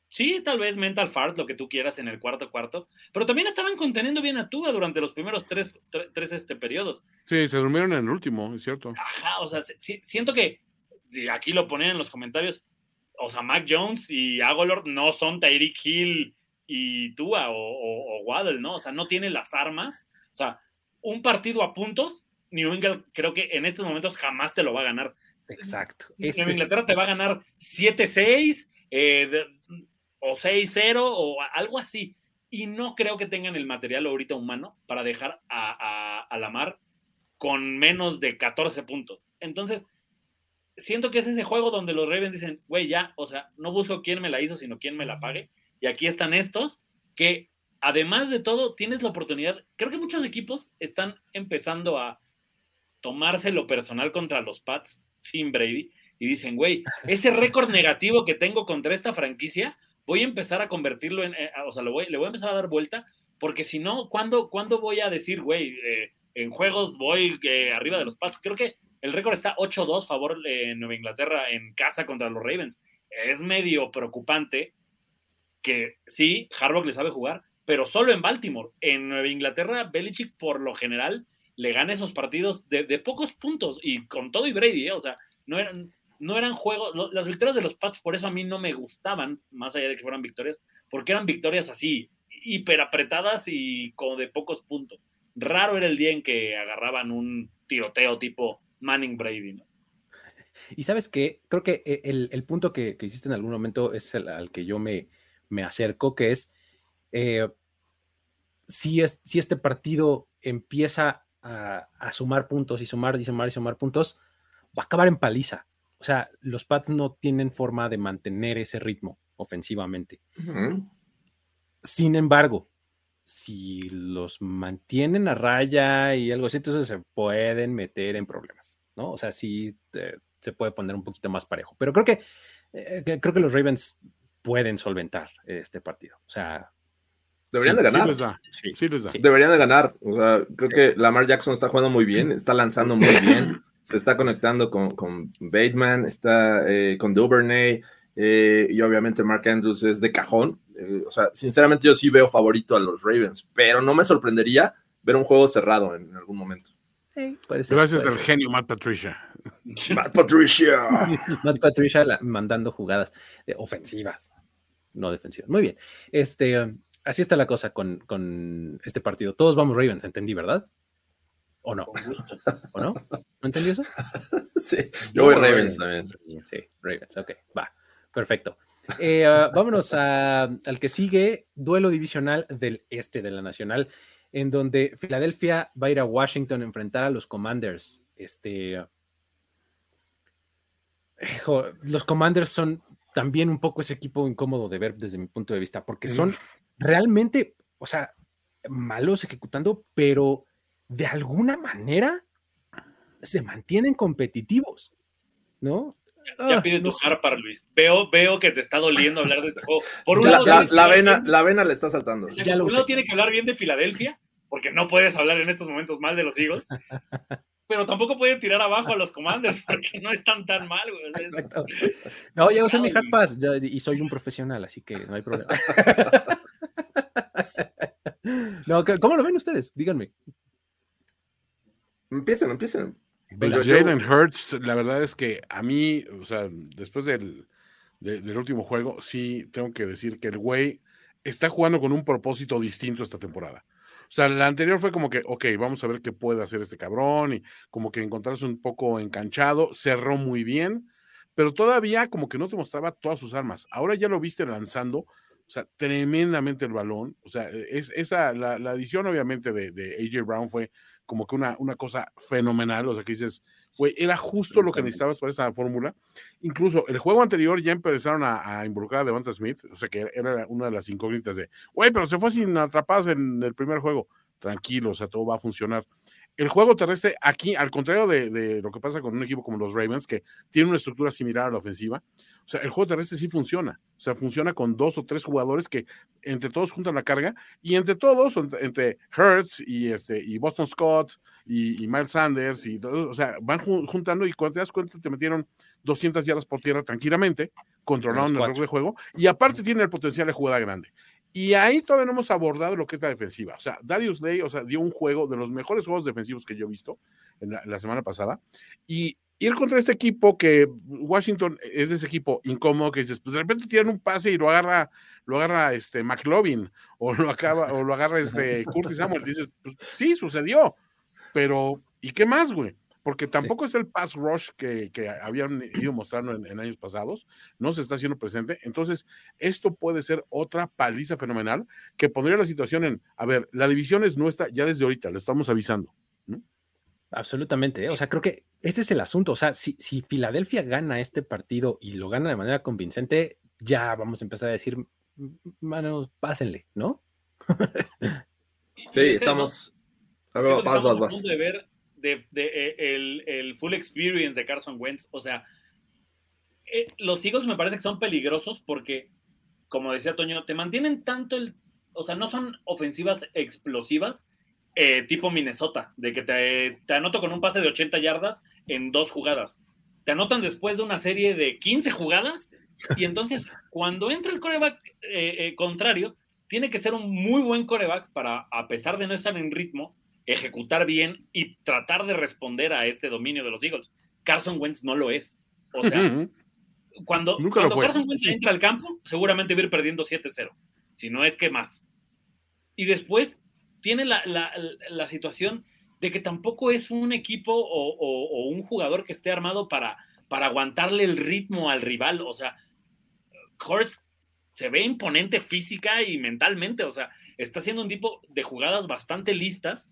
sí, tal vez mental fart, lo que tú quieras en el cuarto cuarto, pero también estaban conteniendo bien a Tua durante los primeros tres, tres, este, periodos. Sí, se durmieron en el último, es cierto. Ajá, o sea, siento que, aquí lo ponen en los comentarios, o sea, Mac Jones y Agolor no son Tyreek Hill y Tua o, Waddle, ¿no? O sea, no tienen las armas. O sea, un partido a puntos, New England creo que en estos momentos jamás te lo va a ganar. Exacto. Nueva Inglaterra te va a ganar 7-6 eh, o 6-0 o algo así. Y no creo que tengan el material ahorita humano para dejar a, a, a la mar con menos de 14 puntos. Entonces, siento que es ese juego donde los Ravens dicen, güey, ya, o sea, no busco quién me la hizo, sino quién me la pague. Y aquí están estos que, además de todo, tienes la oportunidad. Creo que muchos equipos están empezando a tomarse lo personal contra los Pats sin Brady y dicen, güey, ese récord (laughs) negativo que tengo contra esta franquicia, voy a empezar a convertirlo en, eh, o sea, le voy, le voy a empezar a dar vuelta, porque si no, ¿cuándo, ¿cuándo voy a decir, güey, eh, en juegos voy eh, arriba de los Pats? Creo que el récord está 8-2 favor de Nueva Inglaterra en casa contra los Ravens. Es medio preocupante que sí, Harbaugh le sabe jugar, pero solo en Baltimore. En Nueva Inglaterra, Belichick por lo general le gana esos partidos de, pocos puntos y con todo y Brady, ¿eh? o sea, no eran, no eran juegos, las victorias de los Pats por eso a mí no me gustaban, más allá de que fueran victorias, porque eran victorias así, hiper apretadas y como de pocos puntos. Raro era el día en que agarraban un tiroteo tipo Manning Brady, ¿no? Y sabes qué, creo que eh, el, punto que, hiciste en algún momento es el al que yo me, me acerco, que es eh, si, es, si este partido empieza a, sumar puntos y sumar y sumar y sumar puntos, va a acabar en paliza. O sea, los Pats no tienen forma de mantener ese ritmo ofensivamente. Sin embargo, si los mantienen a raya y algo así, entonces se pueden meter en problemas, ¿no? O sea, sí se puede poner un poquito más parejo. Pero creo que, eh, creo que los Ravens pueden solventar este partido. O sea, Deberían de ganar. Sí, Deberían de ganar. O sea, creo que Lamar Jackson está jugando muy bien, está lanzando muy bien, (laughs) se está conectando con, con Bateman, está eh, con Duvernay, eh, y obviamente Mark Andrews es de cajón. Eh, o sea, sinceramente yo sí veo favorito a los Ravens, pero no me sorprendería ver un juego cerrado en, algún momento. Gracias al genio Matt Patricia. (laughs) Matt Patricia. (laughs) Matt Patricia mandando jugadas ofensivas, no defensivas. Muy bien. Este, así está la cosa con, este partido. Todos vamos Ravens, entendí, ¿verdad? ¿O no? ¿O no? ¿No entendí eso? (laughs) Sí, yo, voy Ravens también. Sí, Ravens, ok, va, perfecto. Eh, ah, vámonos al que sigue, duelo divisional del este de la Nacional, en donde Filadelfia va a ir a Washington a enfrentar a los Commanders. Este, los Commanders son también un poco ese equipo incómodo de ver desde mi punto de vista, porque son realmente, o sea, malos ejecutando, pero de alguna manera se mantienen competitivos, ¿no? Ya, ah, pide tu harpa, Luis. Veo, veo que te está doliendo hablar de este juego. Por un lado, la, vena, la vena le está saltando. Ya por un lado tiene que hablar bien de Filadelfia, porque no puedes hablar en estos momentos mal de los Eagles. (laughs) pero tampoco pueden tirar abajo a los comandos porque no están tan mal, güey. Exacto. No, ya usé mi Hat Pass y soy un profesional, así que no hay problema. (laughs) no, ¿cómo lo ven ustedes? Díganme. Empiecen, empiecen. Pues Jalen Hurts, la verdad es que a mí, o sea, después del, del último juego, sí tengo que decir que el güey está jugando con un propósito distinto esta temporada. O sea, la anterior fue como que, ok, vamos a ver qué puede hacer este cabrón y como que encontrarse un poco enganchado, cerró muy bien, pero todavía como que no te mostraba todas sus armas. Ahora ya lo viste lanzando, o sea, tremendamente el balón. O sea, es, esa, la, la adición obviamente de, de, AJ Brown fue como que una, una cosa fenomenal. O sea, que dices, güey, era justo lo que necesitabas para esta fórmula. Incluso el juego anterior ya empezaron a, involucrar a Devonta Smith, o sea que era una de las incógnitas de, güey, pero se fue sin atrapadas en el primer juego. Tranquilo, o sea, todo va a funcionar. El juego terrestre aquí, al contrario de, de, lo que pasa con un equipo como los Ravens, que tiene una estructura similar a la ofensiva, o sea, el juego terrestre sí funciona. O sea, funciona con dos o tres jugadores que entre todos juntan la carga y entre todos, entre Hertz y, este, y Boston Scott y, Miles Sanders y todos, o sea, van juntando y cuando te das cuenta te metieron 200 yardas por tierra tranquilamente, controlaron el reloj de juego y aparte tiene el potencial de jugada grande. Y ahí todavía no hemos abordado lo que es la defensiva. O sea, Darius Day, o sea, dio un juego de los mejores juegos defensivos que yo he visto en la semana pasada. Y ir contra este equipo que Washington es de ese equipo incómodo que dices, pues de repente tiran un pase y lo agarra, lo agarra este McLovin o lo acaba, o lo agarra (laughs) este Curtis Samuel. dices, pues sí, sucedió, pero ¿y qué más, güey? Porque tampoco es el pass rush que, habían ido mostrando en, años pasados, no se está haciendo presente. Entonces, esto puede ser otra paliza fenomenal que pondría la situación en, a ver, la división es nuestra ya desde ahorita, lo estamos avisando. Absolutamente. ¿eh? O sea, creo que ese es el asunto. O sea, si, si Filadelfia gana este partido y lo gana de manera convincente, ya vamos a empezar a decir, manos, pásenle, ¿no? sí, estamos. Vas, vas, vas. De de, eh, el, el, full experience de Carson Wentz. O sea, eh, los Eagles me parece que son peligrosos porque, como decía Toño, te mantienen tanto el. O sea, no son ofensivas explosivas, eh, tipo Minnesota, de que te, te, anoto con un pase de 80 yardas en dos jugadas. Te anotan después de una serie de 15 jugadas y entonces (laughs) cuando entra el coreback contrario, tiene que ser un muy buen coreback para, a pesar de no estar en ritmo, ejecutar bien y tratar de responder a este dominio de los Eagles. Carson Wentz no lo es. O sea, cuando, cuando Carson Wentz entra al campo, seguramente va a ir perdiendo 7-0, si no es que más. Y después tiene la, la, la situación de que tampoco es un equipo o, o, un jugador que esté armado para, para aguantarle el ritmo al rival. O sea, Hurts se ve imponente física y mentalmente, o sea, está siendo un tipo de jugadas bastante listas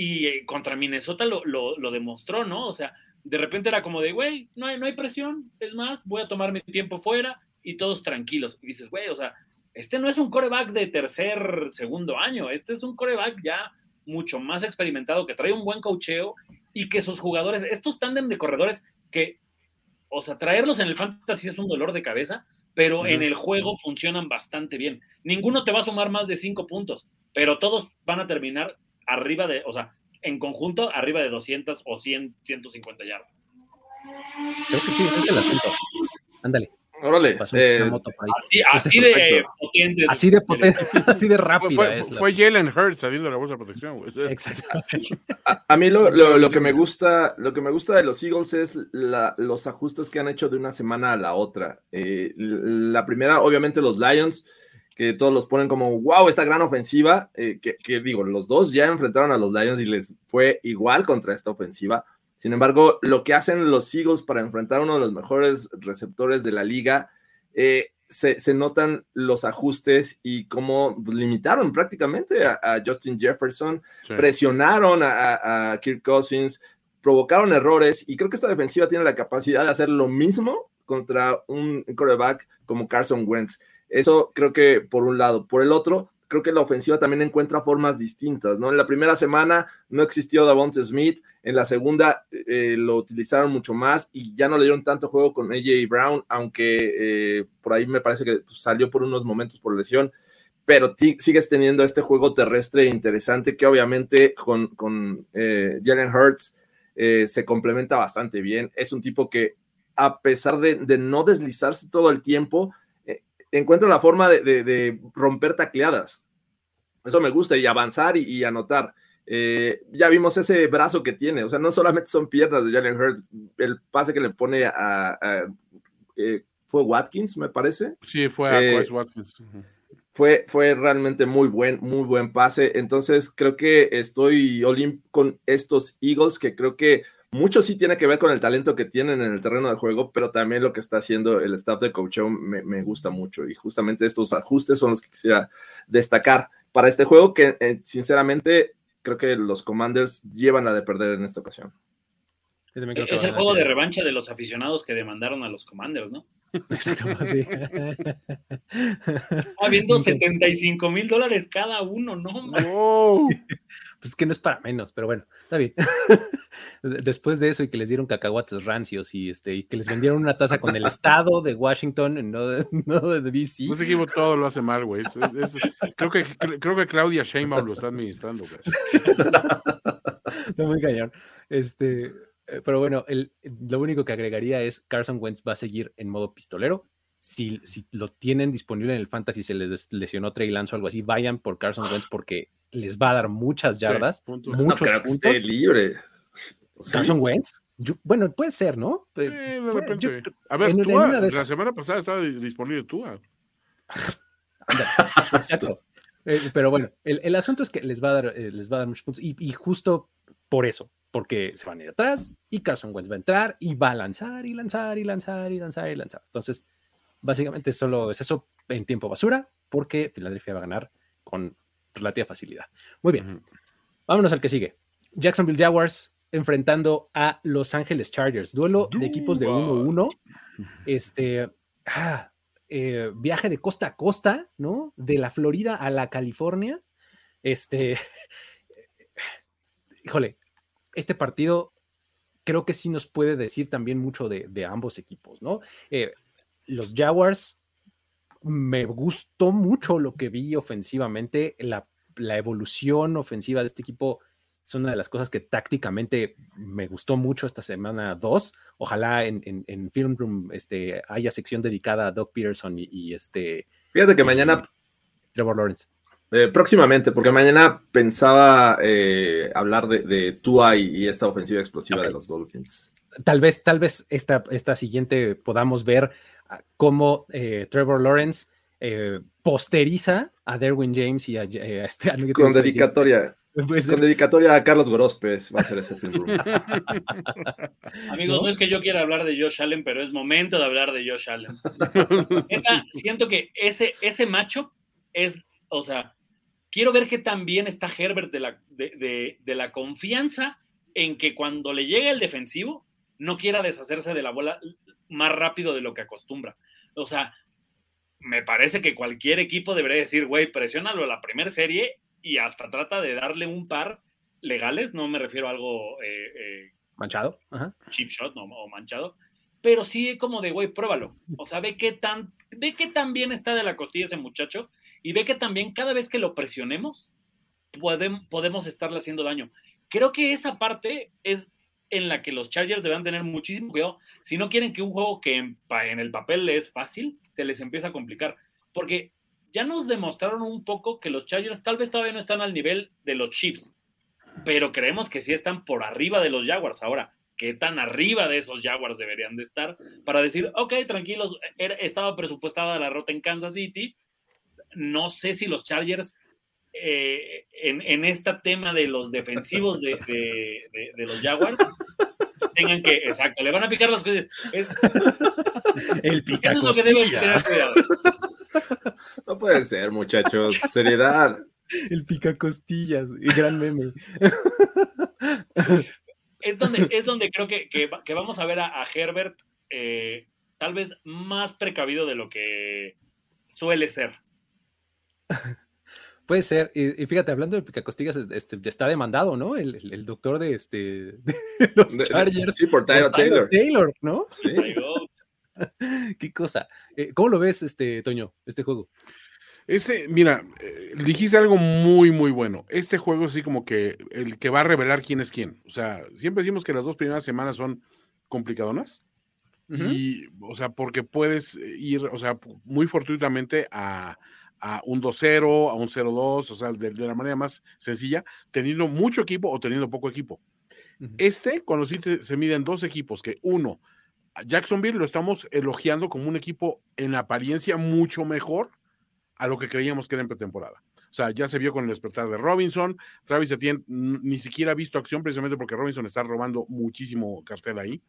y eh, contra Minnesota lo, lo, lo, demostró, ¿no? O sea, de repente era como de, güey, no hay, no hay presión, es más, voy a tomar mi tiempo fuera y todos tranquilos. Y dices, güey, o sea, este no es un coreback de tercer, segundo año, este es un coreback ya mucho más experimentado, que trae un buen cocheo y que sus jugadores, estos tándem de corredores que, o sea, traerlos en el fantasy es un dolor de cabeza, pero en el juego funcionan bastante bien. Ninguno te va a sumar más de cinco puntos, pero todos van a terminar arriba de, o sea, en conjunto, arriba de 200 o 100, 150 yardas. Creo que sí, ese es el asunto. Ándale. Órale. Eh, así, así de potente. Así de potente, (laughs) (laughs) así de rápido. Fue, fue, Jalen Hurts sabiendo la bolsa de protección. Exactamente. A, a, mí lo, lo, lo, que me gusta, lo que me gusta de los Eagles es la, los ajustes que han hecho de una semana a la otra. Eh, la primera, obviamente, los Lions, que todos los ponen como, wow, esta gran ofensiva, eh, que, que digo, los dos ya enfrentaron a los Lions y les fue igual contra esta ofensiva sin embargo, lo que hacen los Eagles para enfrentar a uno de los mejores receptores de la liga, eh, se, se, notan los ajustes y cómo limitaron prácticamente a, a Justin Jefferson, sí. presionaron a, a, Kirk Cousins, provocaron errores y creo que esta defensiva tiene la capacidad de hacer lo mismo contra un quarterback como Carson Wentz. Eso creo que por un lado. Por el otro, creo que la ofensiva también encuentra formas distintas, ¿no? En la primera semana no existió Davonte Smith, en la segunda eh, lo utilizaron mucho más y ya no le dieron tanto juego con AJ Brown, aunque eh, por ahí me parece que salió por unos momentos por lesión, pero sigues teniendo este juego terrestre interesante que obviamente con, con eh, Jalen Hurts se complementa bastante bien. Es un tipo que a pesar de, de no deslizarse todo el tiempo, encuentra la forma de, de, de, romper tacleadas. Eso me gusta y avanzar y, y anotar. Eh, ya vimos ese brazo que tiene, o sea, no solamente son piernas de Jalen Hurts, el pase que le pone a, a eh, fue Watkins, me parece. Sí, fue a eh, Watkins. Fue, fue realmente muy buen, muy buen pase. Entonces, creo que estoy all con estos Eagles, que creo que mucho sí tiene que ver con el talento que tienen en el terreno de juego, pero también lo que está haciendo el staff de coach me, me gusta mucho. Y justamente estos ajustes son los que quisiera destacar para este juego, que eh, sinceramente creo que los Commanders llevan la de perder en esta ocasión. Es el juego de revancha de los aficionados que demandaron a los Commanders, ¿no? (laughs) Exacto, sí. Habiendo 75 mil dólares cada uno, ¿no? no. (laughs) Pues que no es para menos, pero bueno, está bien. (laughs) Después de eso y que les dieron cacahuates rancios y, este, y que les vendieron una taza con el estado de Washington, no de, no de DC. No equipo todo lo hace mal, güey. Es, es, creo, que, creo que Claudia Sheinbaum lo está administrando, güey. Está muy cañón. Este, pero bueno, el, lo único que agregaría es Carson Wentz va a seguir en modo pistolero. Si, si lo tienen disponible en el fantasy, se les lesionó Trey Lance o algo así, vayan por Carson Wentz porque les va a dar muchas yardas, sí, puntos. muchos no, puntos. Que libre. Carson Wentz, yo, bueno, puede ser, ¿no? Sí, de repente. Yo, a ver, en, Tua, en la semana pasada estaba disponible tú. (laughs) Exacto. Eh, pero bueno, el, el, asunto es que les va a dar, eh, les va a dar muchos puntos y, y justo por eso, porque se van a ir atrás y Carson Wentz va a entrar y va a lanzar y lanzar y lanzar y lanzar y lanzar. Entonces, básicamente solo es eso en tiempo basura porque Filadelfia va a ganar con relativa facilidad. Muy bien, uh -huh. vámonos al que sigue. Jacksonville Jaguars enfrentando a Los Ángeles Chargers. Duelo Duba. de equipos de 1-1. (laughs) Este, ah, eh, viaje de costa a costa, ¿no? De la Florida a la California. Este, (laughs) híjole, este partido creo que sí nos puede decir también mucho de, de ambos equipos, ¿no? Eh, los Jaguars, me gustó mucho lo que vi ofensivamente, la, la, evolución ofensiva de este equipo Es una de las cosas que tácticamente me gustó mucho esta semana 2. Ojalá en, en, Film Room este, haya sección dedicada a Doug Peterson y, este. Fíjate que mañana. Trevor Lawrence. Eh, próximamente, porque mañana pensaba eh, hablar de, de Tua y, esta ofensiva explosiva de los Dolphins. Tal vez, tal vez esta, esta siguiente podamos ver ah, cómo eh, Trevor Lawrence posteriza a Derwin James y a, este Con dedicatoria. (laughs) Con dedicatoria a Carlos Gorospes va a ser ese film. (laughs) Amigos, ¿No? es que yo quiera hablar de Josh Allen, pero es momento de hablar de Josh Allen. (laughs) siento que ese, ese macho es, o sea, quiero ver qué tan bien está Herbert de la, de, la confianza en que cuando le llegue el defensivo no quiera deshacerse de la bola más rápido de lo que acostumbra. O sea, me parece que cualquier equipo debería decir, güey, presiónalo a la primera serie y hasta trata de darle un par legales, no me refiero a algo eh, eh, manchado, chip shot no, o manchado, pero sí como de, güey, pruébalo. O sea, ve qué tan, ve qué tan bien está de la costilla ese muchacho y ve que también cada vez que lo presionemos, podemos, podemos estarle haciendo daño. Creo que esa parte es en la que los Chargers deben tener muchísimo cuidado si no quieren que un juego que en, el papel es fácil, se les empieza a complicar. Porque ya nos demostraron un poco que los Chargers tal vez todavía no están al nivel de los Chiefs, pero creemos que sí están por arriba de los Jaguars. Ahora, ¿qué tan arriba de esos Jaguars deberían de estar para decir, ok, tranquilos, estaba presupuestada la rota en Kansas City, no sé si los Chargers eh, en, este tema de los defensivos de, los Jaguars tengan que, exacto, le van a picar las cosas. El pica No puede ser, muchachos. Seriedad. El pica costillas, gran meme. Es donde, es donde creo que, vamos a ver a, Herbert eh, tal vez más precavido de lo que suele ser. Puede ser. Y, fíjate, hablando de picacostillas, este, está demandado, ¿no? El, doctor de, este, (laughs) los Chargers. sí, por Tyler Taylor. Taylor, ¿no? Sí. (laughs) Qué cosa. Eh, ¿Cómo lo ves, este, Toño, este juego? Este, mira, eh, dijiste algo muy, muy bueno. Este juego es así como que el que va a revelar quién es quién. O sea, siempre decimos que las dos primeras semanas son complicadonas. Y, o sea, porque puedes ir, o sea, muy fortuitamente a, a un 2-0, a un 0-2, o sea, de, la manera más sencilla, teniendo mucho equipo o teniendo poco equipo. Este, cuando sí se miden dos equipos, que uno, Jacksonville lo estamos elogiando como un equipo en apariencia mucho mejor a lo que creíamos que era en pretemporada. O sea, ya se vio con el despertar de Robinson. Travis Etienne ni siquiera ha visto acción precisamente porque Robinson está robando muchísimo cartel ahí.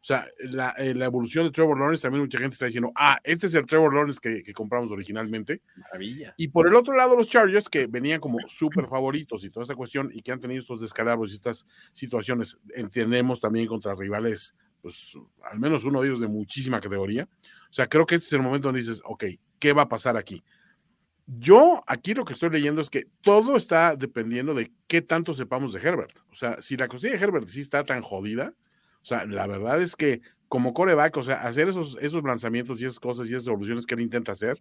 O sea, la, eh, la, evolución de Trevor Lawrence, también mucha gente está diciendo, ah, este es el Trevor Lawrence que, compramos originalmente. Maravilla. Y por el otro lado, los Chargers, que venían como súper favoritos y toda esta cuestión, y que han tenido estos descalabros y estas situaciones, entendemos también contra rivales, pues al menos uno de ellos de muchísima categoría. O sea, creo que este es el momento donde dices, ok, ¿qué va a pasar aquí? Yo aquí lo que estoy leyendo es que todo está dependiendo de qué tanto sepamos de Herbert. O sea, si la costilla de Herbert sí está tan jodida, o sea, la verdad es que como coreback, o sea, hacer esos, esos lanzamientos y esas cosas y esas evoluciones que él intenta hacer,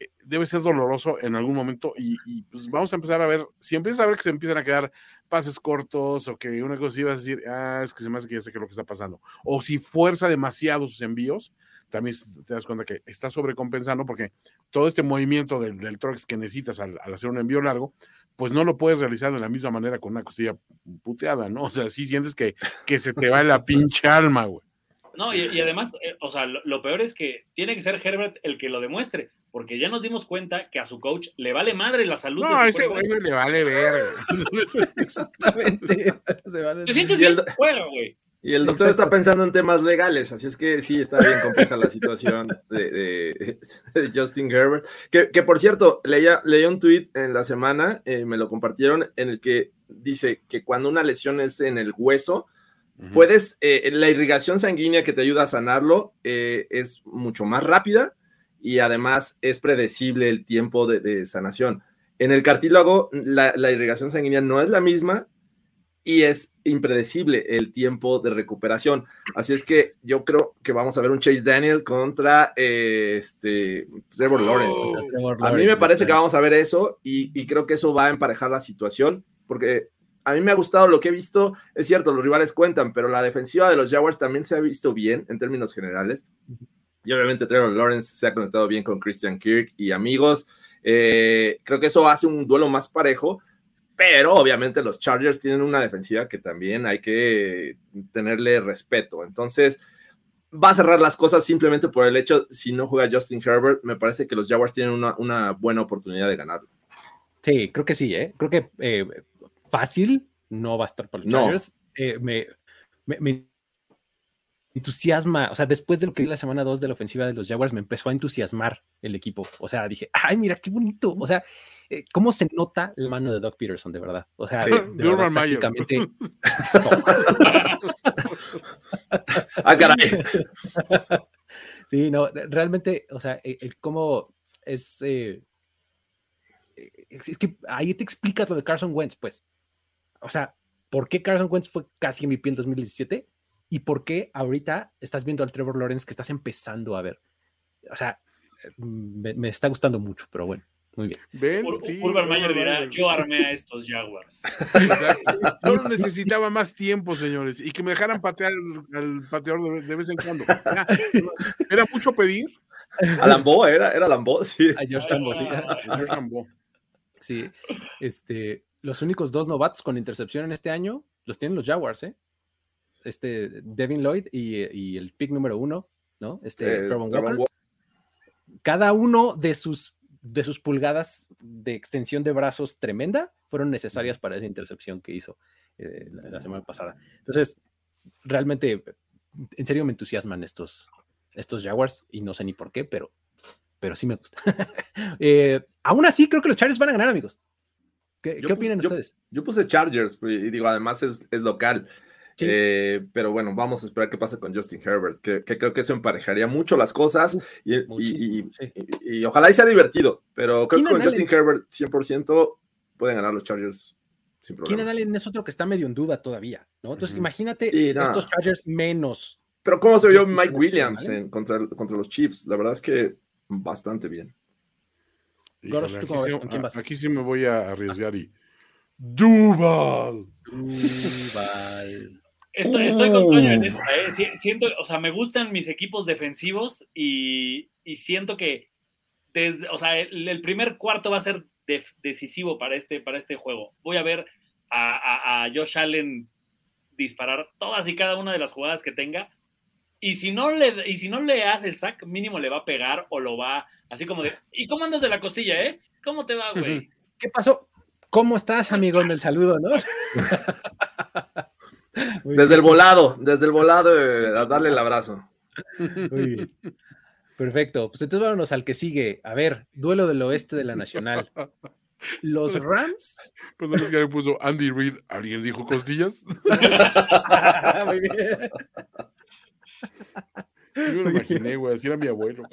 eh, debe ser doloroso en algún momento y, pues vamos a empezar a ver, si empiezas a ver que se empiezan a quedar pases cortos o que una cosa iba a decir, ah, es que se me hace que ya sé qué es lo que está pasando, o si fuerza demasiado sus envíos, también te das cuenta que está sobrecompensando porque todo este movimiento del, del trox que necesitas al, hacer un envío largo, pues no lo puedes realizar de la misma manera con una costilla puteada, ¿no? O sea, sí sientes que, que se te va la pinche alma, güey. No, y, además, eh, o sea, lo, peor es que tiene que ser Herbert el que lo demuestre, porque ya nos dimos cuenta que a su coach le vale madre la salud. No, ese güey le vale ver. (laughs) Exactamente. (laughs) Se vale Te sientes bien fuera, güey. Y el doctor está pensando en temas legales, así es que sí, está bien compleja la situación de, (laughs) Justin Herbert. Que, por cierto, leía, leía un tweet en la semana, eh, me lo compartieron, en el que dice que cuando una lesión es en el hueso, puedes, eh, la irrigación sanguínea que te ayuda a sanarlo eh, es mucho más rápida y además es predecible el tiempo de, sanación. En el cartílago, la, la irrigación sanguínea no es la misma y es impredecible el tiempo de recuperación. Así es que yo creo que vamos a ver un Chase Daniel contra eh, este, Trevor, Lawrence. A mí me parece que vamos a ver eso y, creo que eso va a emparejar la situación porque a mí me ha gustado lo que he visto. Es cierto, los rivales cuentan, pero la defensiva de los Jaguars también se ha visto bien en términos generales. Y obviamente Trevor Lawrence se ha conectado bien con Christian Kirk y amigos. Eh, creo que eso hace un duelo más parejo, pero obviamente los Chargers tienen una defensiva que también hay que tenerle respeto. Entonces, va a cerrar las cosas simplemente por el hecho, si no juega Justin Herbert, me parece que los Jaguars tienen una, buena oportunidad de ganarlo. Sí, creo que sí, ¿eh? creo que eh, fácil no va a estar para los Chargers. Eh, me, me, entusiasma, o sea, después de lo que vi la semana 2 de la ofensiva de los Jaguars, me empezó a entusiasmar el equipo. O sea, dije, ay, mira qué bonito. O sea, eh, cómo se nota la mano de Doc Peterson, de verdad. O sea, de, prácticamente. (laughs) ah, caray. sí, no, realmente, o sea, el, cómo es. Eh, es que ahí te explicas lo de Carson Wentz, pues. O sea, ¿por qué Carson Wentz fue casi pie en 2017? Y por qué ahorita estás viendo al Trevor Lawrence que estás empezando a ver. O sea, me, está gustando mucho, pero bueno, muy bien. ¿Ven? Urban Mayer dirá, yo armé a estos Jaguars. (laughs) Yo necesitaba más tiempo, señores, y que me dejaran patear al pateador de, vez en cuando. Era, mucho pedir. A Lambo, era, era Lambo, sí. A George Lambo, sí. A George Lambo. Sí, este, los únicos dos novatos con intercepción en este año los tienen los Jaguars, ¿eh? Este Devin Lloyd y, el pick número uno, ¿no? Este eh, Cada uno de sus, de sus pulgadas de extensión de brazos tremenda fueron necesarias para esa intercepción que hizo eh, la, semana pasada. Entonces, realmente, en serio me entusiasman estos, estos Jaguars y no sé ni por qué, pero, pero sí me gusta. (laughs) Eh, aún así, creo que los Chargers van a ganar, amigos. ¿Qué, opinan ustedes? Yo puse Chargers y digo, además es, es local. Eh, pero bueno, vamos a esperar qué pasa con Justin Herbert, que, creo que eso emparejaría mucho las cosas y, ojalá y sea divertido, pero creo que con Justin Herbert 100% pueden ganar los Chargers sin problema. Keenan Allen es otro que está medio en duda todavía, ¿no? Entonces imagínate estos Chargers menos. Pero ¿cómo se vio Mike Williams contra, contra los Chiefs? La verdad es que bastante bien. aquí, sí, me voy a arriesgar y Duval. Duval. Estoy, con Toño en esta, ¿eh? Siento, o sea, me gustan mis equipos defensivos y, siento que desde, o sea, el, primer cuarto va a ser decisivo para este, para este juego. Voy a ver a, Josh Allen disparar todas y cada una de las jugadas que tenga. Y si no le, y si no le hace el sack, mínimo le va a pegar o lo va así como de, ¿y cómo andas de la costilla, eh? ¿Cómo te va, güey? ¿Qué pasó? ¿Cómo estás, amigo? En el saludo, ¿no? (laughs) desde el volado, desde el volado, eh, a darle el abrazo. Perfecto. Pues entonces vámonos al que sigue. A ver, duelo del oeste de la Nacional. Los Rams. Cuando es que me puso Andy Reid, ¿alguien dijo costillas? (laughs) Muy bien. Yo me lo imaginé, güey, así era mi abuelo.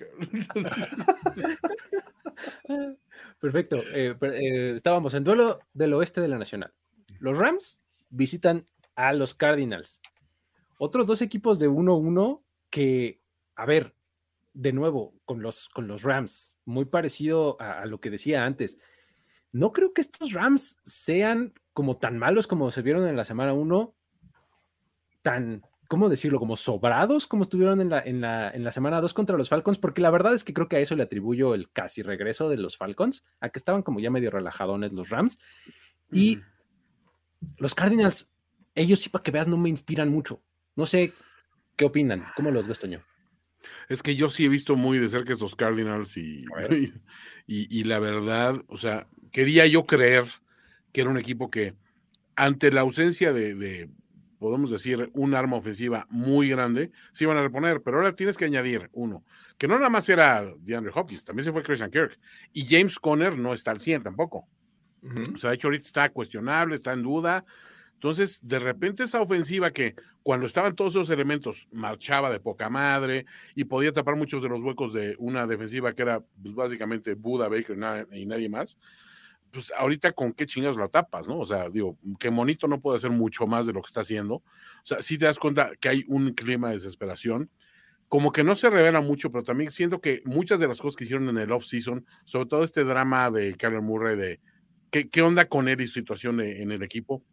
Perfecto. Eh, eh, estábamos en duelo del oeste de la Nacional. Los Rams visitan a los Cardinals. Otros dos equipos de 1-1 que, a ver, de nuevo, con los, con los Rams, muy parecido a, lo que decía antes. No creo que estos Rams sean como tan malos como se vieron en la semana 1, tan, ¿cómo decirlo? Como sobrados como estuvieron en la, en la, en la semana 2 contra los Falcons, porque la verdad es que creo que a eso le atribuyo el casi regreso de los Falcons, a que estaban como ya medio relajadones los Rams. Y los Cardinals ellos sí, para que veas, no me inspiran mucho. No sé qué opinan. ¿Cómo los ves, Toño? Es que yo sí he visto muy de cerca estos Cardinals y, (laughs) y, la verdad, o sea, quería yo creer que era un equipo que ante la ausencia de, podemos decir, un arma ofensiva muy grande, se iban a reponer, pero ahora tienes que añadir uno, que no nada más era DeAndre Hopkins, también se fue Christian Kirk, y James Conner no está al 100 tampoco. O sea, de hecho ahorita está cuestionable, está en duda, entonces, de repente esa ofensiva que cuando estaban todos esos elementos marchaba de poca madre y podía tapar muchos de los huecos de una defensiva que era pues, básicamente Buda, Baker y nadie más, pues ahorita con qué chingados la tapas, ¿no? O sea, digo, que Monito no puede hacer mucho más de lo que está haciendo. O sea, si te das cuenta que hay un clima de desesperación, como que no se revela mucho, pero también siento que muchas de las cosas que hicieron en el off-season, sobre todo este drama de Kyler Murray de qué, qué onda con él y su situación en el equipo,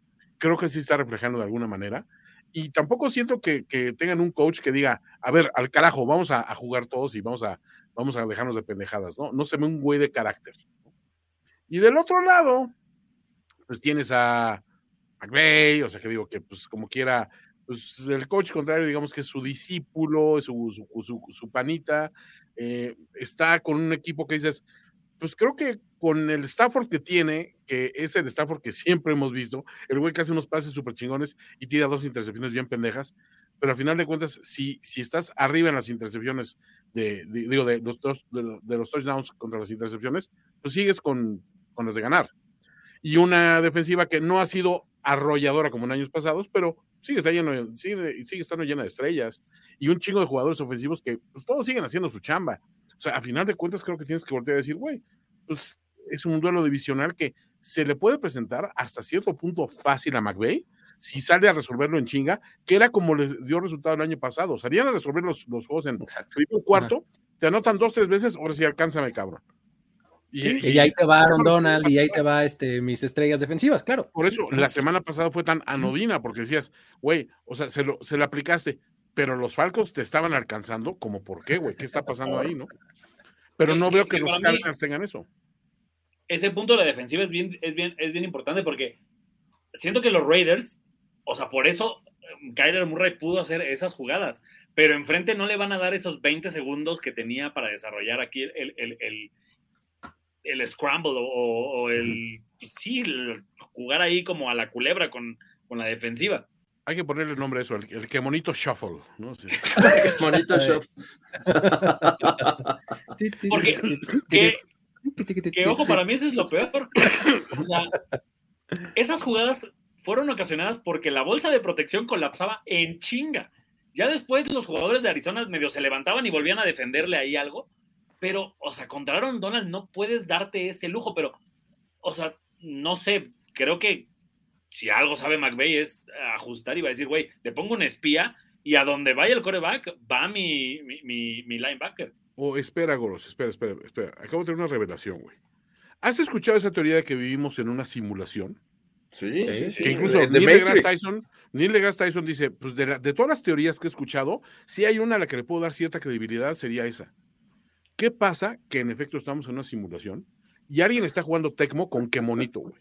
creo que sí está reflejando de alguna manera. Y tampoco siento que, tengan un coach que diga, a ver, al carajo, vamos a, jugar todos y vamos a, vamos a dejarnos de pendejadas, ¿no? No se ve un güey de carácter. Y del otro lado, pues tienes a McVeigh, o sea que digo que pues como quiera, pues el coach contrario, digamos que es su discípulo, su, su, panita, eh, está con un equipo que dices, pues creo que con el Stafford que tiene, que es el Stafford que siempre hemos visto, el güey que hace unos pases súper chingones y tira dos intercepciones bien pendejas, pero al final de cuentas, si, si estás arriba en las intercepciones, de, digo, de los, dos, de, los touchdowns contra las intercepciones, pues sigues con, con las de ganar. Y una defensiva que no ha sido arrolladora como en años pasados, pero sigue, está sigue, sigue estando llena de estrellas y un chingo de jugadores ofensivos que pues, todos siguen haciendo su chamba. O sea, a final de cuentas creo que tienes que voltear a decir, güey, pues es un duelo divisional que se le puede presentar hasta cierto punto fácil a McVeigh si sale a resolverlo en chinga, que era como le dio resultado el año pasado. Salían a resolver los, los juegos en un cuarto, te anotan dos, tres veces, ahora sí alcánzame, cabrón. Y, ahí te va Aaron Donald y ahí te va este, mis estrellas defensivas, claro. Por eso, la semana pasada fue tan anodina, porque decías, güey, o sea, se lo, se lo aplicaste, pero los Falcos te estaban alcanzando, como por qué, güey, ¿qué está pasando ahí, no? Pero no veo que los Cardinals tengan eso. Ese punto de la defensiva es bien, es bien, es bien importante porque siento que los Raiders, o sea, por eso eh, Kyler Murray pudo hacer esas jugadas, pero enfrente no le van a dar esos 20 segundos que tenía para desarrollar aquí el, el, el, el scramble o, el, sí, jugar ahí como a la culebra con, con la defensiva. Hay que ponerle el nombre a eso, el, que monito shuffle, ¿no? Sí. (laughs) monito shuffle. Porque, que, ojo, para mí eso es lo peor. O sea, esas jugadas fueron ocasionadas porque la bolsa de protección colapsaba en chinga. Ya después los jugadores de Arizona medio se levantaban y volvían a defenderle ahí algo. Pero, o sea, contra Aaron Donald no puedes darte ese lujo, pero, o sea, no sé, creo que si algo sabe McVeigh es ajustar y va a decir, güey, le pongo un espía y a donde vaya el coreback va mi, mi, mi, linebacker. Oh, espera, Goros, espera, espera, espera. Acabo de tener una revelación, güey. ¿Has escuchado esa teoría de que vivimos en una simulación? Sí, sí, sí. Que incluso Neil deGrasse, Tyson, Neil deGrasse Tyson dice, pues de, de, todas las teorías que he escuchado, si hay una a la que le puedo dar cierta credibilidad, sería esa. ¿Qué pasa? Que en efecto estamos en una simulación y alguien está jugando Tecmo con qué monito, güey.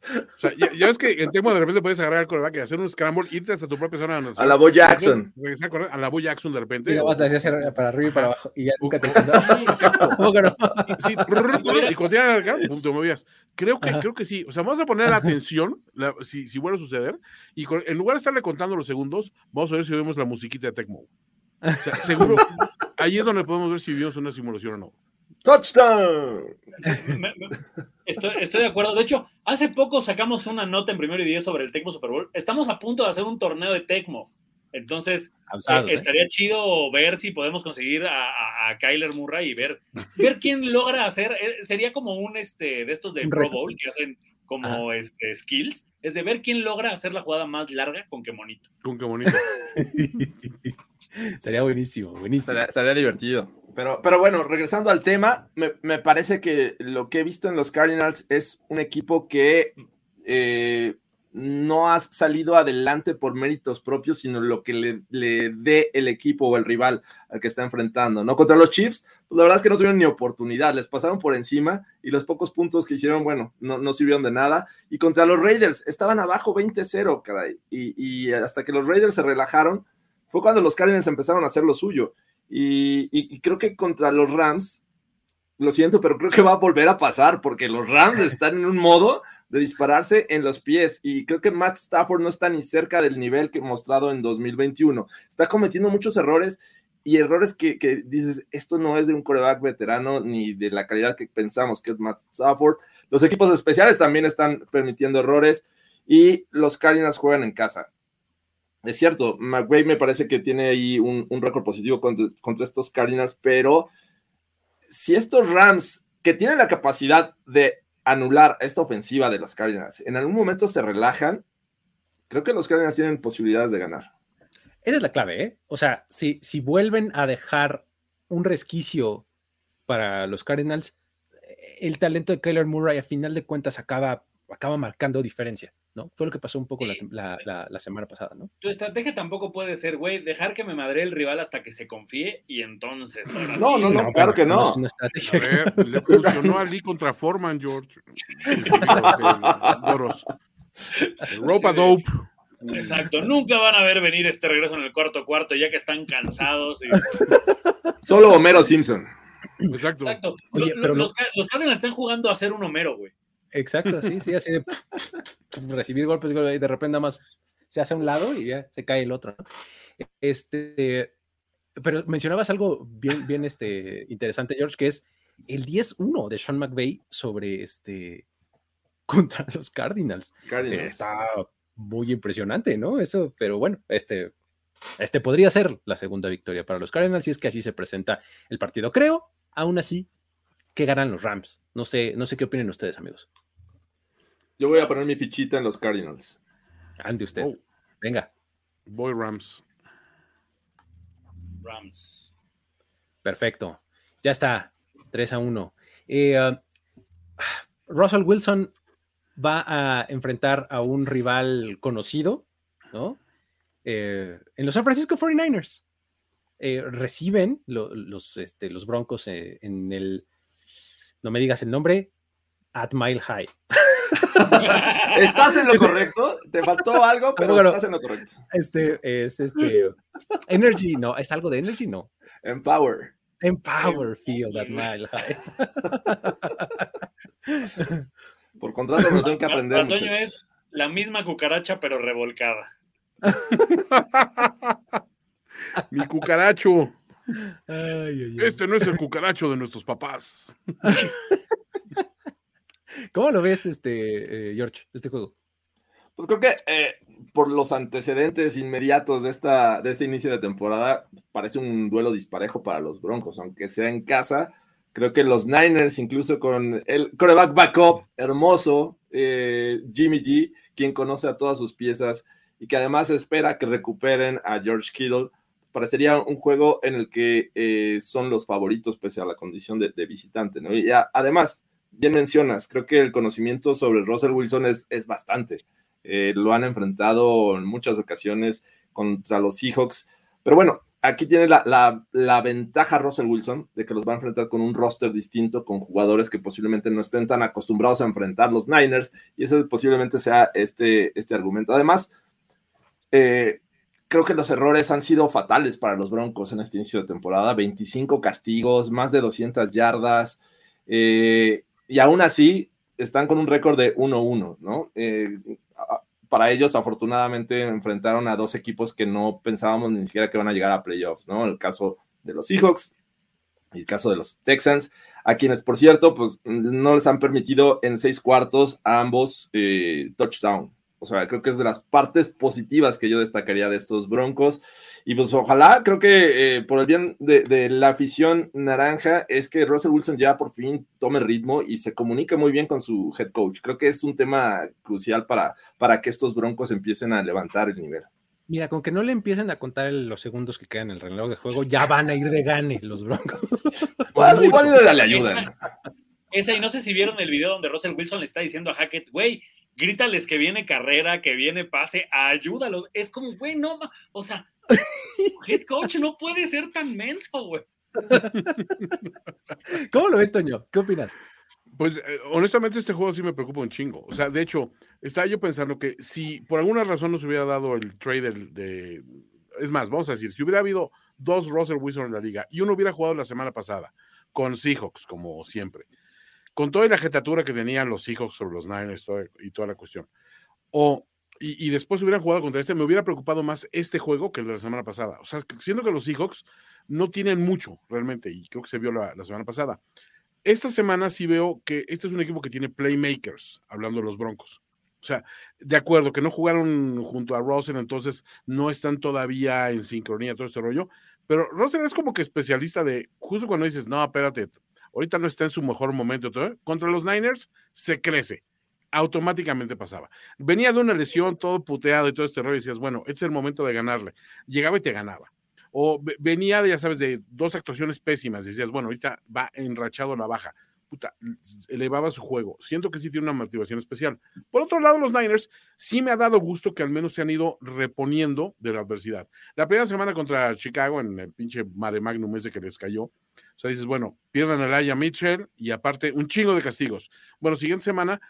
O sea, ya, ves que en Tecmo de repente puedes agarrar el coreback y hacer un scramble, irte hasta tu propia zona. A la Bo Jackson. A, la Bo Jackson de repente. Y vas a hacer para arriba y para abajo. Y ya nunca te. Sí, (laughs) Sí, y cuando te acá, pum, te movías. Creo que, creo que sí. O sea, vamos a poner atención si, si vuelve a suceder. Y en lugar de estarle contando los segundos, vamos a ver si vemos la musiquita de Tecmo. O sea, seguro, ahí es donde podemos ver si vivimos una simulación o no. ¡Touchdown! Estoy, de acuerdo. De hecho, hace poco sacamos una nota en primero y diez sobre el Tecmo Super Bowl. Estamos a punto de hacer un torneo de Tecmo. Entonces, eh, estaría chido ver si podemos conseguir a, Kyler Murray y ver, ver quién logra hacer. Eh, sería como un este de estos de Pro Bowl que hacen como este skills. Es de ver quién logra hacer la jugada más larga con qué monito. Con qué monito. (laughs) (laughs) Sería buenísimo, buenísimo. Estaría, divertido. Pero, pero bueno, regresando al tema, me, parece que lo que he visto en los Cardinals es un equipo que eh, no ha salido adelante por méritos propios, sino lo que le, le, dé el equipo o el rival al que está enfrentando, ¿no? Contra los Chiefs, pues la verdad es que no tuvieron ni oportunidad, les pasaron por encima y los pocos puntos que hicieron, bueno, no, no sirvieron de nada. Y contra los Raiders, estaban abajo 20-0, caray. Y, y hasta que los Raiders se relajaron, fue cuando los Cardinals empezaron a hacer lo suyo. Y, creo que contra los Rams, lo siento, pero creo que va a volver a pasar porque los Rams están en un modo de dispararse en los pies y creo que Matt Stafford no está ni cerca del nivel que mostrado en 2021. Está cometiendo muchos errores y errores que, dices, esto no es de un coreback veterano ni de la calidad que pensamos que es Matt Stafford. Los equipos especiales también están permitiendo errores y los Cardinals juegan en casa es cierto, McVay me parece que tiene ahí un, récord positivo contra, estos Cardinals, pero si estos Rams, que tienen la capacidad de anular esta ofensiva de los Cardinals, en algún momento se relajan, creo que los Cardinals tienen posibilidades de ganar. Esa es la clave, ¿eh? O sea, si, si vuelven a dejar un resquicio para los Cardinals, el talento de Kyler Murray a final de cuentas acaba acaba marcando diferencia, ¿no? Fue lo que pasó un poco la, semana pasada, ¿no? Tu estrategia tampoco puede ser, güey, dejar que me madre el rival hasta que se confíe y entonces. no, no, no, claro que no. una estrategia (laughs) le funcionó a Lee contra Foreman, George. (laughs) Ropa dope. Exacto, nunca van a ver venir este regreso en el cuarto cuarto ya que están cansados. Solo Homero Simpson. Exacto. pero los, los Cardinals están jugando a ser un Homero, güey. Exacto, sí, sí, así de (laughs) recibir golpes y de repente nada más se hace a un lado y ya se cae el otro. Este, pero mencionabas algo bien, bien este, interesante, George, que es el 10-1 de Sean McVay sobre este (laughs) contra los Cardinals. Cardinals. Está muy impresionante, ¿no? Eso, pero bueno, este, este podría ser la segunda victoria para los Cardinals si es que así se presenta el partido. Creo, aún así, que ganan los Rams. No sé, no sé qué opinen ustedes, amigos. Yo voy a poner mi fichita en los Cardinals. Ande usted. Oh. Venga. Voy Rams. Rams. Perfecto. Ya está. 3 a 1. Eh, uh, Russell Wilson va a enfrentar a un rival conocido, ¿no? Eh, en los San Francisco 49ers. Eh, reciben los, este, los Broncos en el no me digas el nombre, at Mile High. (laughs) estás en lo correcto, te faltó algo, pero, estás en lo correcto. Este es este Energy, no, es algo de Energy, no. Empower. Empower Field at Mile High. (laughs) Por contrato me tengo que aprender. Antonio es la misma cucaracha, pero revolcada. (laughs) Mi cucaracho este no es el cucaracho de nuestros papás. (laughs) ¿Cómo lo ves, este, eh, George, este juego? Pues creo que eh, por los antecedentes inmediatos de, esta, de este inicio de temporada, parece un duelo disparejo para los Broncos, aunque sea en casa. Creo que los Niners, incluso con el coreback backup hermoso, eh, Jimmy G, quien conoce a todas sus piezas y que además espera que recuperen a George Kittle, parecería un juego en el que eh, son los favoritos pese a la condición de, visitante, ¿no? Y además, bien mencionas, creo que el conocimiento sobre Russell Wilson es, es bastante. Eh, lo han enfrentado en muchas ocasiones contra los Seahawks, pero bueno, aquí tiene la, la, la, ventaja Russell Wilson de que los va a enfrentar con un roster distinto, con jugadores que posiblemente no estén tan acostumbrados a enfrentar los Niners, y eso posiblemente sea este, este argumento. Además, eh, creo que los errores han sido fatales para los Broncos en este inicio de temporada. 25 castigos, más de 200 yardas. Eh, y aún así están con un récord de 1-1, ¿no? Eh, para ellos, afortunadamente, enfrentaron a dos equipos que no pensábamos ni siquiera que van a llegar a playoffs, ¿no? El caso de los Seahawks y el caso de los Texans, a quienes, por cierto, pues no les han permitido en seis cuartos a ambos eh, touchdown, o sea, creo que es de las partes positivas que yo destacaría de estos Broncos. Y pues ojalá, creo que eh, por el bien de, la afición naranja, es que Russell Wilson ya por fin tome ritmo y se comunique muy bien con su head coach. Creo que es un tema crucial para, para que estos Broncos empiecen a levantar el nivel. Mira, con que no le empiecen a contar los segundos que quedan en el reloj de juego, ya van a ir de gane los Broncos. (laughs) igual, igual le ayudan. Esa, y no sé si vieron el video donde Russell Wilson le está diciendo a Hackett, güey, grítales que viene carrera, que viene pase, ayúdalos. Es como, güey, no, o sea, (laughs) head coach no puede ser tan menso, güey. (laughs) ¿Cómo lo ves, Toño? ¿Qué opinas? Pues eh, honestamente este juego sí me preocupa un chingo. O sea, de hecho, estaba yo pensando que si por alguna razón nos hubiera dado el trade de... Es más, vamos a decir, si hubiera habido dos Russell Wilson en la liga y uno hubiera jugado la semana pasada con Seahawks, como siempre, con toda la jetatura que tenían los Seahawks sobre los Niners y toda la cuestión. O, y, después hubieran jugado contra este, me hubiera preocupado más este juego que el de la semana pasada. O sea, siendo que los Seahawks no tienen mucho realmente, y creo que se vio la, semana pasada. Esta semana sí veo que este es un equipo que tiene playmakers, hablando de los Broncos. O sea, de acuerdo, que no jugaron junto a Russell, entonces no están todavía en sincronía todo este rollo. Pero Russell es como que especialista de, justo cuando dices, no, espérate, ahorita no está en su mejor momento. Contra los Niners se crece. Automáticamente pasaba. Venía de una lesión todo puteado y todo este rollo y decías, bueno, es el momento de ganarle. Llegaba y te ganaba. O venía, ya sabes, de dos actuaciones pésimas y decías, bueno, ahorita va enrachado la baja. puta, elevaba su juego. Siento que sí tiene una motivación especial. Por otro lado, los Niners sí me ha dado gusto que al menos se han ido reponiendo de la adversidad. La primera semana contra Chicago, en el pinche mare magnum ese que les cayó, o sea, dices, bueno, pierdan a Laia Mitchell y aparte un chingo de castigos. Bueno, siguiente semana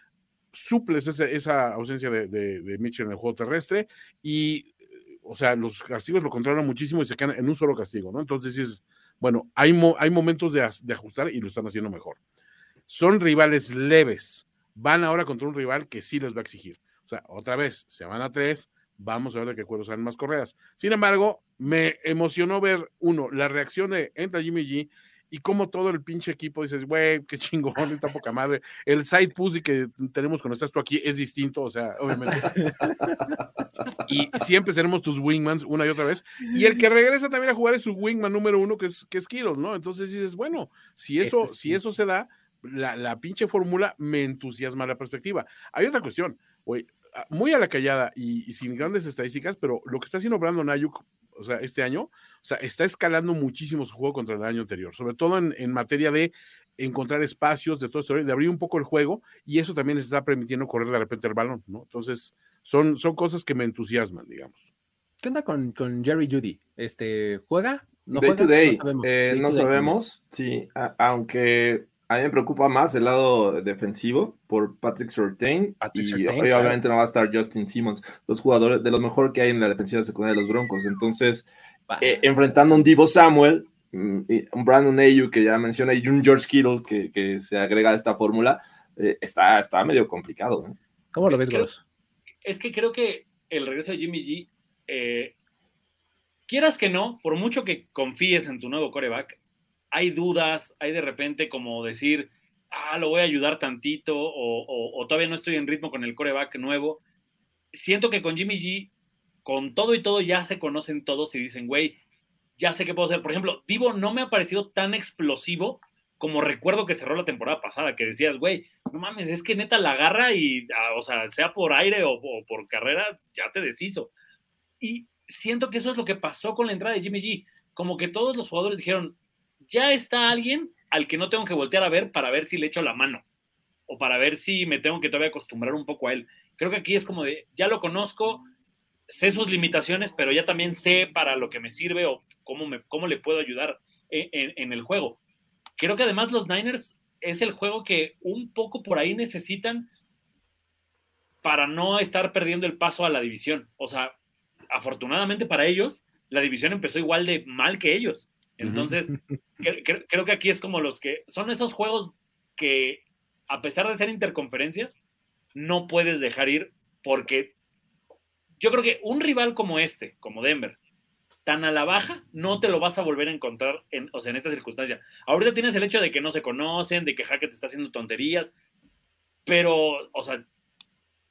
suples esa, ausencia de, de, Mitchell en el juego terrestre y, o sea, los castigos lo controlan muchísimo y se quedan en un solo castigo, ¿no? Entonces dices, bueno, hay, hay momentos de, ajustar y lo están haciendo mejor. Son rivales leves. Van ahora contra un rival que sí les va a exigir. O sea, otra vez, se van a tres, vamos a ver de qué cuero salen más correas. Sin embargo, me emocionó ver, uno, la reacción de entra Jimmy G y como todo el pinche equipo dices, güey, qué chingón, está poca madre. El side pussy que tenemos cuando estás tú aquí es distinto, o sea, obviamente. y siempre tenemos tus wingmans una y otra vez. Y el que (laughs) regresa también a jugar es su wingman número uno, que es, que es Kittle, ¿no? Entonces dices, bueno, si eso, si eso se da, la, la pinche fórmula me entusiasma la perspectiva. Hay otra cuestión, güey, muy a la callada y, sin grandes estadísticas, pero lo que está haciendo Brandon Ayuk o sea, este año, o sea, está escalando muchísimo su juego contra el año anterior, sobre todo en, materia de encontrar espacios, de todo esto, de abrir un poco el juego, y eso también les está permitiendo correr de repente el balón, ¿no? Entonces, son, son cosas que me entusiasman, digamos. ¿Qué onda con, con Jerry Judy? Este, ¿Juega? ¿No day to day. No sabemos, eh, no sabemos. sí, aunque a mí me preocupa más el lado defensivo por Patrick Surtain y obviamente no va a estar Justin Simmons, los jugadores de los mejor que hay en la defensiva secundaria de los Broncos. Entonces, eh, enfrentando a un Divo Samuel, mm, un Brandon Ayu que ya menciona y un George Kittle que, se agrega a esta fórmula, eh, está, está medio complicado. ¿Cómo lo ves, Gros? Es que creo que el regreso de Jimmy G, eh, quieras que no, por mucho que confíes en tu nuevo coreback, hay dudas, hay de repente como decir, ah, lo voy a ayudar tantito o, todavía no estoy en ritmo con el coreback nuevo. Siento que con Jimmy G, con todo y todo ya se conocen todos y dicen, güey, ya sé qué puedo hacer. Por ejemplo, Divo no me ha parecido tan explosivo como recuerdo que cerró la temporada pasada, que decías, güey, no mames, es que neta la agarra y, ah, o sea, sea por aire o, o por carrera, ya te deshizo. Y siento que eso es lo que pasó con la entrada de Jimmy G. Como que todos los jugadores dijeron, ya está alguien al que no tengo que voltear a ver para ver si le echo la mano o para ver si me tengo que todavía acostumbrar un poco a él. Creo que aquí es como de, ya lo conozco, sé sus limitaciones, pero ya también sé para lo que me sirve o cómo, me, cómo le puedo ayudar en, en el juego. Creo que además los Niners es el juego que un poco por ahí necesitan para no estar perdiendo el paso a la división. O sea, afortunadamente para ellos, la división empezó igual de mal que ellos. Entonces, creo que aquí es como los que son esos juegos que, a pesar de ser interconferencias, no puedes dejar ir porque yo creo que un rival como este, como Denver, tan a la baja, no te lo vas a volver a encontrar en, o sea, en esta circunstancia. Ahorita tienes el hecho de que no se conocen, de que Hackett está haciendo tonterías, pero, o sea,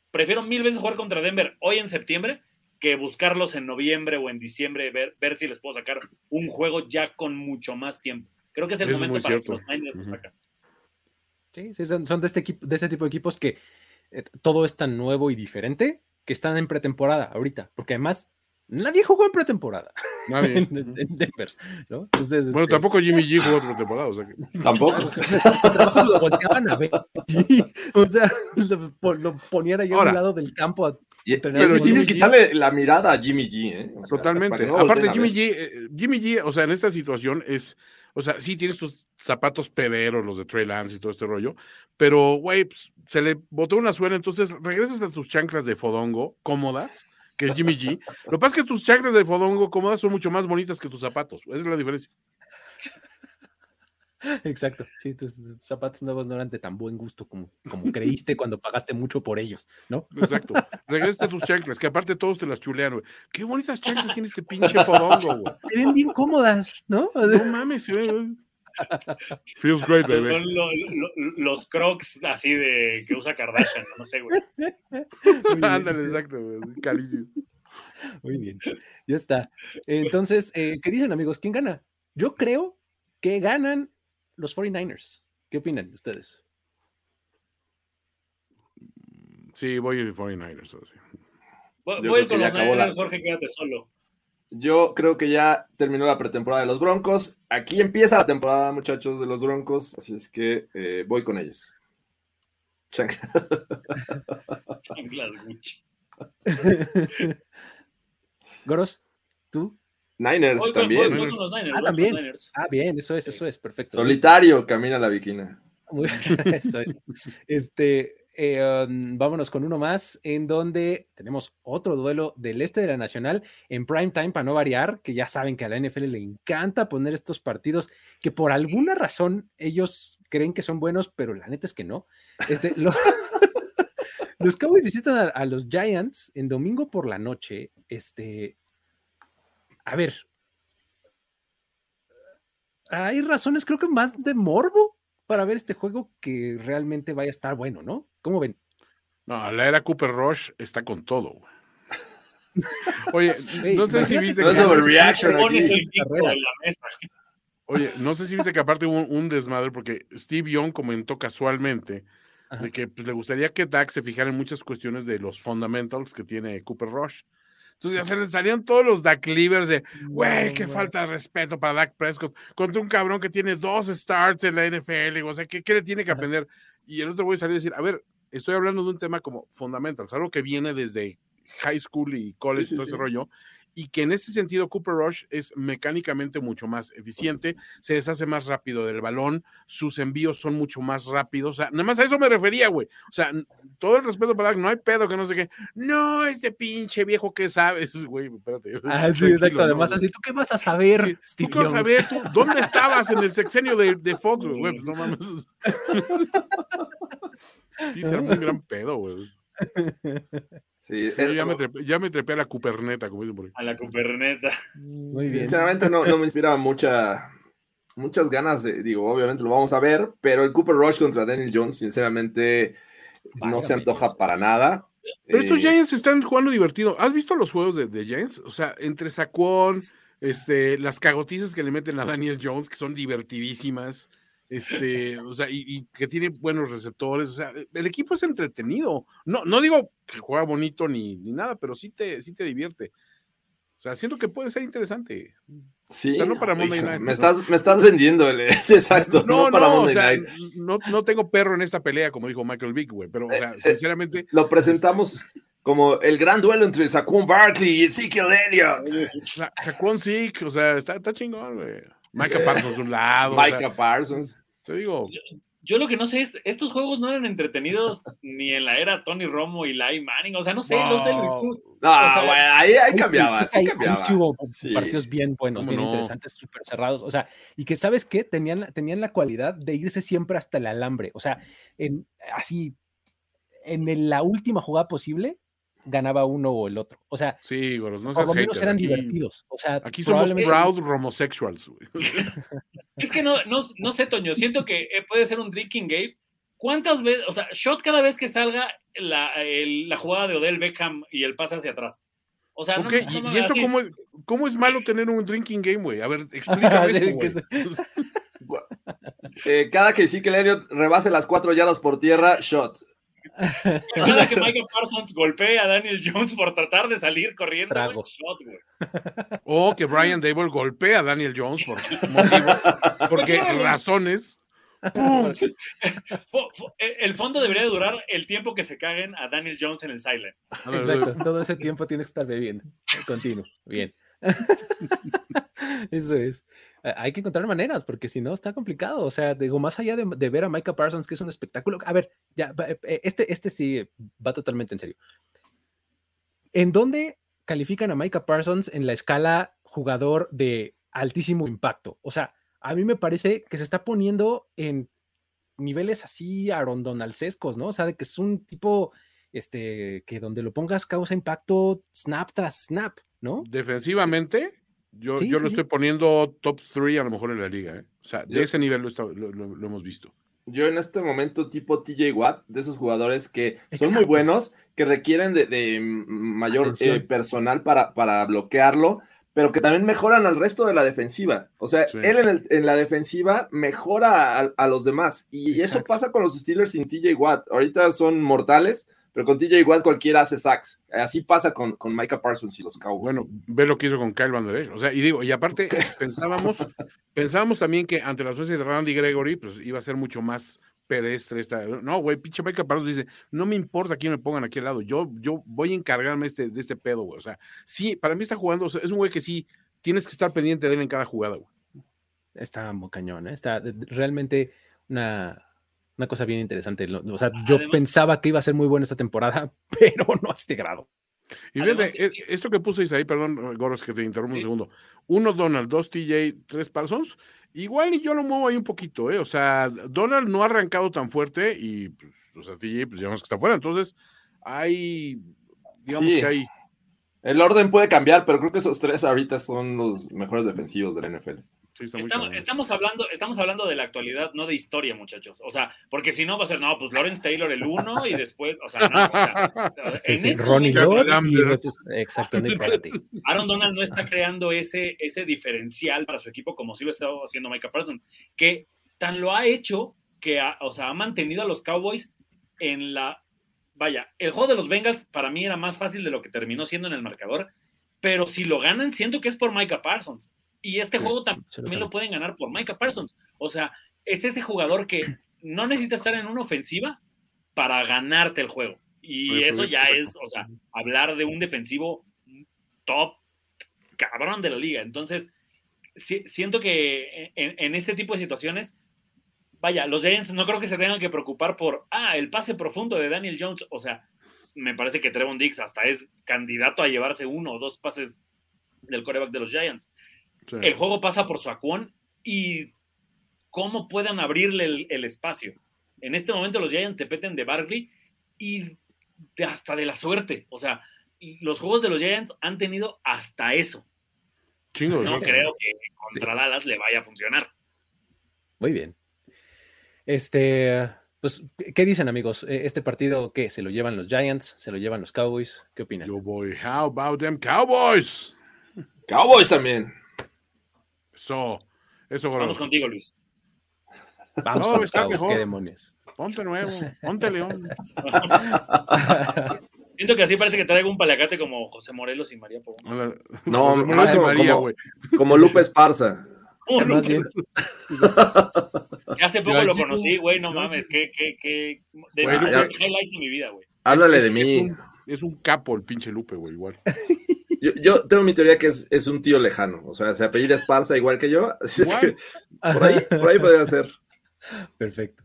prefiero mil veces jugar contra Denver hoy en septiembre que buscarlos en noviembre o en diciembre, ver, ver si les puedo sacar un juego ya con mucho más tiempo. Creo que es el momento para que los Niners sacan. Sí, sí, son, de este, equipo, de este tipo de equipos que eh, todo es tan nuevo y diferente que están en pretemporada ahorita, porque además Nadie jugó en pretemporada. Nadie. (laughs) en, Denver, ¿no? Entonces, bueno, este tampoco Jimmy G jugó en pretemporada, o sea que... (laughs) Tampoco. lo volteaban a ver. (laughs) o sea, lo, ponían ahí a un lado del campo. A pero quitarle la mirada a Jimmy G, ¿eh? Totalmente. Aparte, Jimmy G, eh, Jimmy G, o sea, en esta situación es, o sea, sí tienes tus zapatos pederos, los de Trey Lance y todo este rollo, pero, güey, pues, se le botó una suela, entonces regresas a tus chanclas de fodongo cómodas que es Jimmy G. (laughs) Lo que pasa es que tus chakras de fodongo cómodas son mucho más bonitas que tus zapatos. Esa es la diferencia. Exacto, sí, tus, zapatos nuevos no eran de tan buen gusto como, como creíste (laughs) cuando pagaste mucho por ellos, ¿no? Exacto. Regresa a tus chanclas, que aparte todos te las chulean, güey. Qué bonitas chanclas tiene este pinche (laughs) fodongo, güey. Se ven bien cómodas, ¿no? No mames, se ven. Feels great, baby. Son los crocs así de que usa Kardashian, no sé, güey. (laughs) Ándale, exacto, güey. Calísimo. Muy bien, ya está. Entonces, eh, ¿qué dicen, amigos? ¿Quién gana? Yo creo que ganan los 49ers. ¿Qué opinan ustedes? Sí, voy a 49ers. Voy, voy con los Niners, Jorge, quédate solo. Yo creo que ya terminó la pretemporada de los Broncos. Aquí empieza la temporada, muchachos, de los Broncos. Así es que eh, voy con ellos. Chanclas Gucci. (laughs) Goros, ¿tú? Niners también. ah, también. Ah, bien, eso es, eso es, perfecto. Solitario camina la viquina. (laughs) eso es. Este, eh, um, vámonos con uno más, en donde tenemos otro duelo del este de la Nacional en prime time para no variar, que ya saben que a la NFL le encanta poner estos partidos que por alguna razón ellos creen que son buenos, pero la neta es que no. Este, (laughs) los Cowboys visitan a, a, los Giants en domingo por la noche. Este, a ver, hay razones, creo que más de morbo para ver este juego que realmente vaya a estar bueno, ¿no? ¿Cómo ven? No, la era Cooper Rush está con todo. (laughs) Oye, no sé si viste que... Oye, no sé si viste que aparte hubo un, desmadre porque Steve Young comentó casualmente de que pues, le gustaría que Dak se fijara en muchas cuestiones de los fundamentals que tiene Cooper Rush. Entonces ya se les salían todos los Dak Livers de, güey, qué falta de respeto para Dak Prescott contra un cabrón que tiene dos starts en la NFL. O sea, ¿qué, qué le tiene que aprender? Y el otro güey salió a decir, a ver, estoy hablando de un tema como fundamental, algo que viene desde high school y college y todo ese rollo, y que en ese sentido Cooper Rush es mecánicamente mucho más eficiente, se deshace más rápido del balón, sus envíos son mucho más rápidos, o sea, nada más a eso me refería, güey. O sea, todo el respeto para no hay pedo que no sé qué. No, este pinche viejo que sabes, (laughs) güey, espérate. Ah, sí, exacto. Además, así, ¿tú qué vas a saber? ¿Tú qué vas a saber? ¿Tú, ¿Dónde estabas en el sexenio de, de (laughs) Fox, güey? Pues no mames. (laughs) sí, será un gran pedo, güey. (laughs) Sí, ya, me trepé, ya, me trepé, a la cuperneta, como dicen por ahí. A la cuperneta. Muy bien. Sinceramente no, no me inspiraba mucha, muchas ganas de, digo, obviamente lo vamos a ver, pero el Cooper Rush contra Daniel Jones, sinceramente, no se antoja para nada. Pero estos eh, Giants están jugando divertido. ¿Has visto los juegos de, de Giants? O sea, entre Saquon, este, las cagotizas que le meten a Daniel Jones, que son divertidísimas este, o sea, y, que tiene buenos receptores, o sea, el equipo es entretenido. No, no digo que juega bonito ni, ni nada, pero sí te, sí te divierte. O sea, siento que puede ser interesante. Sí. no para Monday Night. Me estás, me estás vendiendo, (laughs) exacto. No, no, para Monday o sea, Night. No, no, tengo perro en esta pelea, como dijo Michael Vick, güey, pero, o sea, eh, eh, sinceramente. lo presentamos como el gran duelo entre Saquon Barkley y Ezekiel Elliott. Saquon Zeke, o sea, está, está chingón, güey. Micah Parsons de un lado. Micah Parsons. Te digo. Yo, lo que no sé es, estos juegos no eran entretenidos (laughs) ni en la era Tony Romo y Lai Manning. O sea, no sé, no sé, Luis. No, ahí, ahí, cambiaba. Sí, cambiaba. sí hubo partidos bien buenos, bien interesantes, súper cerrados. O sea, y que, ¿sabes qué? Tenían, tenían la cualidad de irse siempre hasta el alambre. O sea, en, así, en la última jugada posible, ganaba uno o el otro. O sea, sí, no por lo menos eran divertidos. O sea, aquí somos proud homosexuals. (laughs) es que no, no, no, sé, Toño, siento que eh, puede ser un drinking game. ¿Cuántas veces, o sea, shot cada vez que salga la, la jugada de Odell Beckham y el pase hacia atrás? O sea, okay. no, ¿Y, eso cómo, cómo, es malo tener un drinking game, güey? A ver, (laughs) explícame eso, (laughs) eh, cada que sí que Elliot rebase las cuatro yardas por tierra, shot. Que (laughs) Michael Parsons golpee a Daniel Jones por tratar de salir corriendo, O que Brian Dable golpee a Daniel Jones por (laughs) motivos, porque razones. (laughs) El fondo debería durar el tiempo que se caguen a Daniel Jones en el silent. Exacto, todo ese tiempo tienes que estar bebiendo. Continuo, bien. Eso es. Hay que encontrar maneras, porque si no está complicado. O sea, digo, más allá de, ver a Micah Parsons, que es un espectáculo. A ver, ya, eh, eh, este, este sí va totalmente en serio. ¿En dónde califican a Micah Parsons en la escala jugador de altísimo impacto? O sea, a mí me parece que se está poniendo en niveles así arondonalcescos, ¿no? O sea, de que es un tipo este, que donde lo pongas causa impacto snap tras snap, ¿no? Defensivamente, yo, yo lo estoy poniendo top 3 a lo mejor en la liga. ¿eh? O sea, de ese nivel lo, lo, hemos visto. Yo en este momento tipo TJ Watt, de esos jugadores que son muy buenos, que requieren de, mayor eh, personal para, para bloquearlo, pero que también mejoran al resto de la defensiva. O sea, él en, el, en, la defensiva mejora a, a los demás. Y eso pasa con los Steelers sin TJ Watt. Ahorita son mortales, pero con TJ Watt cualquiera hace sacks. Así pasa con, con Micah Parsons y los Cowboys. Bueno, ve lo que hizo con Kyle Van Der O sea, y digo, y aparte (laughs) pensábamos, pensábamos también que ante la ausencia de Randy Gregory, pues iba a ser mucho más pedestre esta. No, güey, pinche Micah Parsons dice, no me importa quién me pongan aquí al lado, yo, yo voy a encargarme este, de este pedo, güey. O sea, sí, para mí está jugando, es un güey que sí, tienes que estar pendiente de él en cada jugada, güey. Está muy cañón, ¿eh? está realmente una, una cosa bien interesante. O sea, yo pensaba que iba a ser muy bueno esta temporada, (laughs) pero no a este grado. Y fíjate, esto que puso ahí, perdón, Goros, que te interrumpo un segundo. Uno Donald, dos TJ, tres Parsons. Igual y yo lo muevo ahí un poquito, ¿eh? O sea, Donald no ha arrancado tan fuerte y, pues, o sea, TJ, pues digamos que está fuera. Entonces, hay, digamos que hay. El orden puede cambiar, pero creo que esos tres ahorita son los mejores defensivos de la NFL estamos, hablando, estamos hablando de la actualidad, no de historia, muchachos. O sea, porque si no va a ser, no, pues Lawrence Taylor el uno y después, o sea, no. O sea, (laughs) este Ronnie Lott exactamente. Aaron Donald no está creando ese, ese diferencial para su equipo como si lo estaba haciendo Micah Parsons, que tan lo ha hecho que, o sea, ha mantenido a los Cowboys en la... Vaya, el juego de los Bengals para mí era más fácil de lo que terminó siendo en el marcador, pero si lo ganan, siento que es por Micah Parsons. Y este juego también lo pueden ganar por Micah Parsons. O sea, es ese jugador que no necesita estar en una ofensiva para ganarte el juego. Y eso ya es, o sea, hablar de un defensivo top cabrón de la liga. Entonces, siento que en, en, este tipo de situaciones, vaya, los Giants no creo que se tengan que preocupar por, ah, el pase profundo de Daniel Jones. O sea, me parece que Trevon Dix hasta es candidato a llevarse uno o dos pases del coreback de los Giants. El juego pasa por su acuón y cómo puedan abrirle el, espacio. En este momento los Giants dependen de Barkley y hasta de la suerte. O sea, los juegos de los Giants han tenido hasta eso. no creo que contra Dallas le vaya a funcionar. Muy bien. Este, pues, ¿qué dicen amigos? E, ¿Este partido qué? ¿Se lo llevan los Giants? ¿Se lo llevan los Cowboys? ¿Qué opinan? Yo voy, how about them Cowboys? Cowboys también. Eso, eso, Vamos contigo, Luis. Vamos no, está mejor. qué demonios. Ponte nuevo, ponte león. (laughs) Siento que así parece que traigo un palacate como José Morelos y María Pogón. No, no, como, María, como, como Lupe Esparza. (laughs) más bien. Hace poco lo conocí, güey, no mames, qué, qué, qué. De wey, highlights de mi vida, güey. Háblale de mí. Es un, capo el pinche Lupe, güey, igual. (laughs) Yo, tengo mi teoría que es, es, un tío lejano, o sea, se apellida Esparza igual que yo, así (laughs) es que por ahí, por ahí podría ser. Perfecto.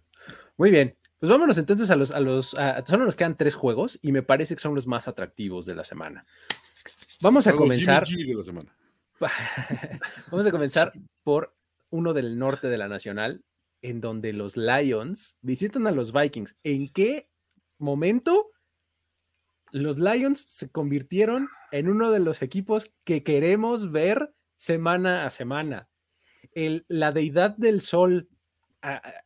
Muy bien, pues vámonos entonces a los, a los, solo nos quedan tres juegos y me parece que son los más atractivos de la semana. Vamos a comenzar. (laughs) Vamos a comenzar por uno del norte de la Nacional, en donde los Lions visitan a los Vikings. ¿En qué momento los Lions se convirtieron en uno de los equipos que queremos ver semana a semana. El, la deidad del sol,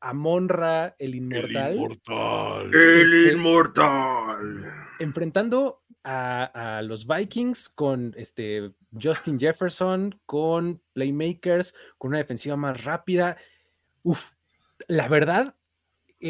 Amonra, el inmortal. El inmortal. El este, inmortal. Enfrentando a, los Vikings con este Justin Jefferson, con playmakers, con una defensiva más rápida. Uf, la verdad,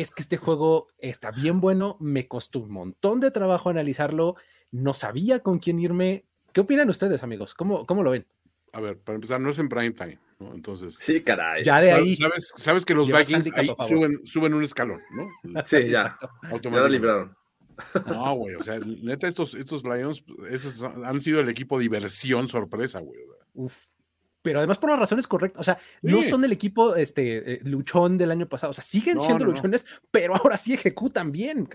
es que este juego está bien bueno, me costó un montón de trabajo analizarlo, no sabía con quién irme. ¿Qué opinan ustedes, amigos? ¿Cómo, cómo lo ven? A ver, para empezar, no es en prime time, ¿no? Entonces. Sí, caray. Ya de ahí. Sabes, sabes que los Vikings suben, suben, un escalón, ¿no? Sí, ya. Ya lo libraron. No, güey, o sea, neta, estos, estos Lions esos han sido el equipo diversión sorpresa, güey. Uf, pero además por las razones correctas. O sea, no son el equipo este, eh, luchón del año pasado. O sea, siguen siendo luchones, pero ahora sí ejecutan bien.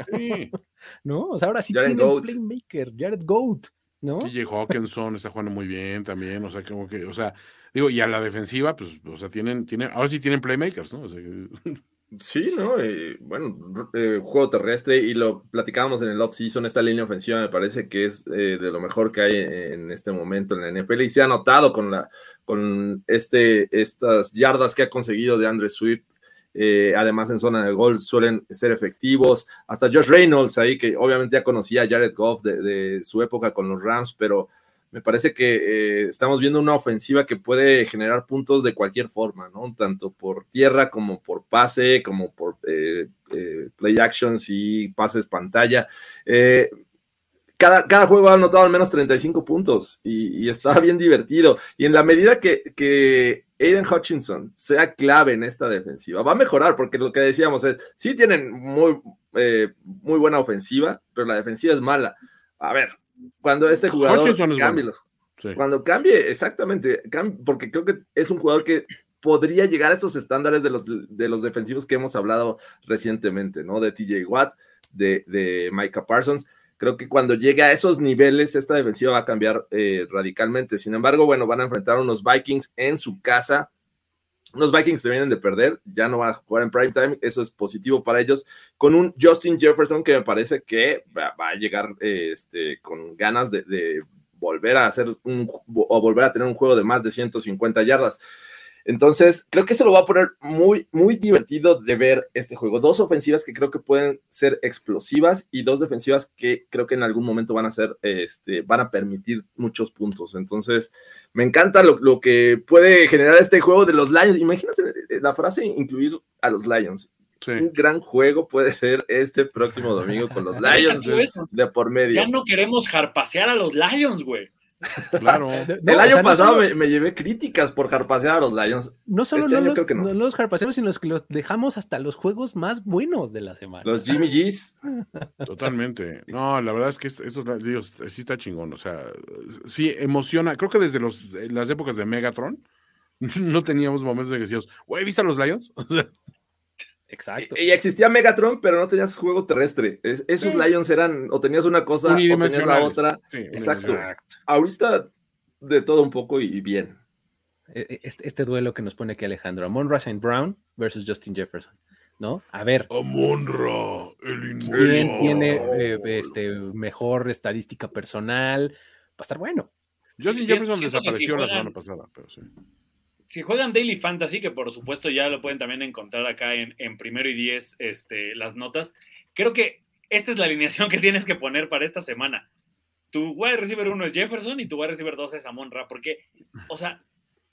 ¿No? O sea, ahora sí tienen playmaker, Jared Goat. ¿no? TJ Hawkinson está jugando muy bien también, o sea, como que, o sea, digo, y a la defensiva, pues, o sea, tienen, tienen, ahora sí tienen playmakers, ¿no? O sea, (laughs) Sí, ¿no? bueno, eh, juego terrestre y lo platicábamos en el off-season, esta línea ofensiva me parece que es eh, de lo mejor que hay en este momento en la NFL y se ha notado con, la, con este, estas yardas que ha conseguido de Andre Swift. Eh, además en zona de gol suelen ser efectivos. Hasta Josh Reynolds ahí, que obviamente ya conocía a Jared Goff de, de su época con los Rams, pero Me parece que eh, estamos viendo una ofensiva que puede generar puntos de cualquier forma, ¿no? Tanto por tierra como por pase, como por eh, eh, play actions y pases pantalla. Cada, cada, juego ha anotado al menos 35 puntos y, está bien divertido. Y en la medida que, que Aiden Hutchinson sea clave en esta defensiva, va a mejorar, porque lo que decíamos es, sí tienen muy, muy buena ofensiva, pero la defensiva es mala. A ver, cuando este jugador cambie, cuando cambie, exactamente, porque creo que es un jugador que podría llegar a esos estándares de los, de los defensivos que hemos hablado recientemente, ¿no? De TJ Watt, de, de Micah Parsons. Creo que cuando llegue a esos niveles, esta defensiva va a cambiar eh, radicalmente. Sin embargo, bueno, van a enfrentar a unos Vikings en su casa. Unos Vikings se vienen de perder, ya no van a jugar en prime time, eso es positivo para ellos, con un Justin Jefferson que me parece que va, a llegar este, con ganas de, volver a hacer un o volver a tener un juego de más de 150 yardas. Entonces, creo que eso lo va a poner muy, muy divertido de ver este juego. Dos ofensivas que creo que pueden ser explosivas y dos defensivas que creo que en algún momento van a ser, este, van a permitir muchos puntos. Entonces, me encanta lo, que puede generar este juego de los Lions. Imagínate eh, la frase incluir a los Lions. Un gran juego puede ser este próximo domingo con los (laughs) Lions de, por medio. Ya no queremos jarpasear a los Lions, güey. (laughs) Claro. el año pasado me, llevé críticas por jarpasear a los Lions. No solo este no, los, jarpaseamos, sino que los dejamos hasta los juegos más buenos de la semana. Los Jimmy G's. (laughs) Totalmente. No, la verdad es que estos Dios, sí está chingón. O sea, sí emociona. Creo que desde los, las épocas de Megatron (laughs) no teníamos momentos de que decíamos, güey, ¿viste a los Lions? Exacto. Y, existía Megatron, pero no tenías juego terrestre. esos Lions eran, o tenías una cosa, o tenías la otra. Exacto. Ahorita de todo un poco y bien. E, e, este, este, duelo que nos pone aquí Alejandro, Amon St. Brown versus Justin Jefferson, ¿no? A ver. Amonra, el ¿Quién tiene eh, este, mejor estadística personal? Va a estar bueno. Justin Jefferson desapareció la semana pasada, pero sí si juegan Daily Fantasy, que por supuesto ya lo pueden también encontrar acá en, primero y diez este, las notas, creo que esta es la alineación que tienes que poner para esta semana. Tu wide receiver 1 es Jefferson y tu wide receiver 2 es Amon Ra, porque, o sea,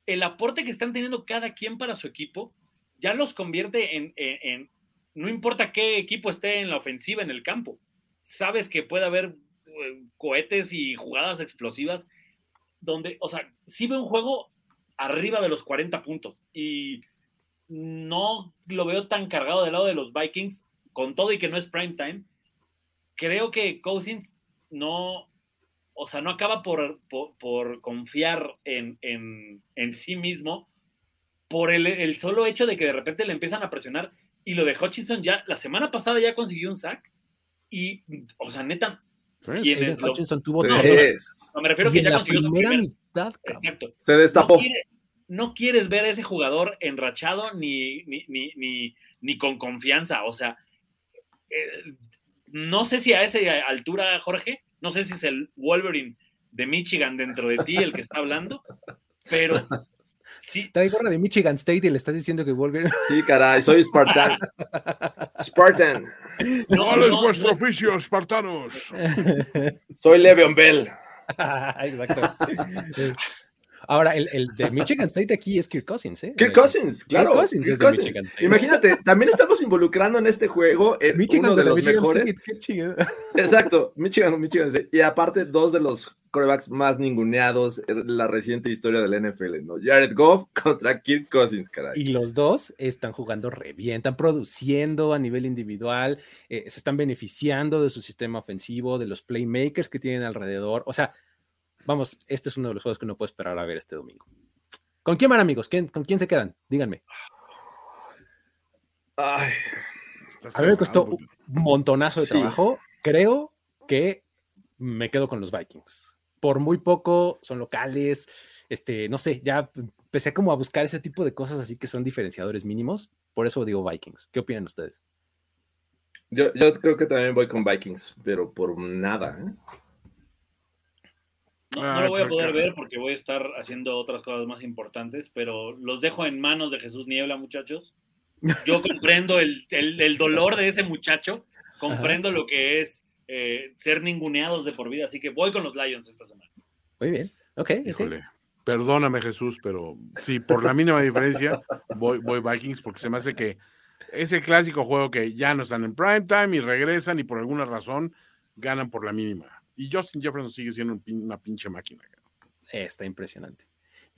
el aporte que están teniendo cada quien para su equipo ya los convierte en, no importa qué equipo esté en la ofensiva en el campo, sabes que puede haber eh, cohetes y jugadas explosivas donde, o sea, si ve un juego arriba de los 40 puntos. Y no lo veo tan cargado del lado de los Vikings, con todo y que no es prime time. Creo que Cousins no, o sea, no acaba por, por, confiar en, en, sí mismo por el, el, solo hecho de que de repente le empiezan a presionar. Y lo de Hutchinson ya, la semana pasada ya consiguió un sack. Y, o sea, neta, Hutchinson tuvo No, me refiero a que ya consiguió su primer. Exacto. Se destapó. No, quieres ver a ese jugador enrachado ni, ni, ni, con confianza. O sea, eh, no sé si a esa altura, Jorge, no sé si es el Wolverine de Michigan dentro de ti el que está hablando, pero (laughs) Sí. Trae gorra de Michigan State y le estás diciendo que Wolverine. Sí, caray, soy Spartan. Spartan. No, no es vuestro oficio, espartanos. (laughs) Soy Le'Veon Bell. (laughs) Exacto. Ahora, el, el, de Michigan State aquí es Kirk Cousins, ¿eh? Kirk Cousins, claro. Kirk Cousins, Kirk Cousins. Imagínate, también estamos involucrando en este juego en uno de, los mejores. Exacto, Michigan, Michigan State. Y aparte, dos de los corebacks más ninguneados en la reciente historia del NFL, ¿no? Jared Goff (laughs) contra Kirk Cousins, caray. Y los dos están jugando re bien, están produciendo a nivel individual, eh, se están beneficiando de su sistema ofensivo, de los playmakers que tienen alrededor. O sea, vamos, este es uno de los juegos que uno puede esperar a ver este domingo. ¿Con quién van, amigos? ¿Con quién se quedan? Díganme. Ay, a mí me costó un montonazo de trabajo. Creo que me quedo con los Vikings por muy poco son locales, este, no sé, ya empecé como a buscar ese tipo de cosas así que son diferenciadores mínimos, por eso digo Vikings. ¿Qué opinan ustedes? Yo, creo que también voy con Vikings, pero por nada. ¿eh? No, ah, lo voy a poder ver porque voy a estar haciendo otras cosas más importantes, pero los dejo en manos de Jesús Niebla, muchachos. Yo (laughs) comprendo el, dolor de ese muchacho, comprendo lo que es eh, ser ninguneados de por vida. Así que voy con los Lions esta semana. Muy bien. Ok. Híjole. Perdóname, Jesús, pero sí, por la mínima diferencia, voy, voy Vikings porque se me hace que ese clásico juego que ya no están en prime time y regresan y por alguna razón ganan por la mínima. Y Justin Jefferson sigue siendo una pinche máquina. Está impresionante.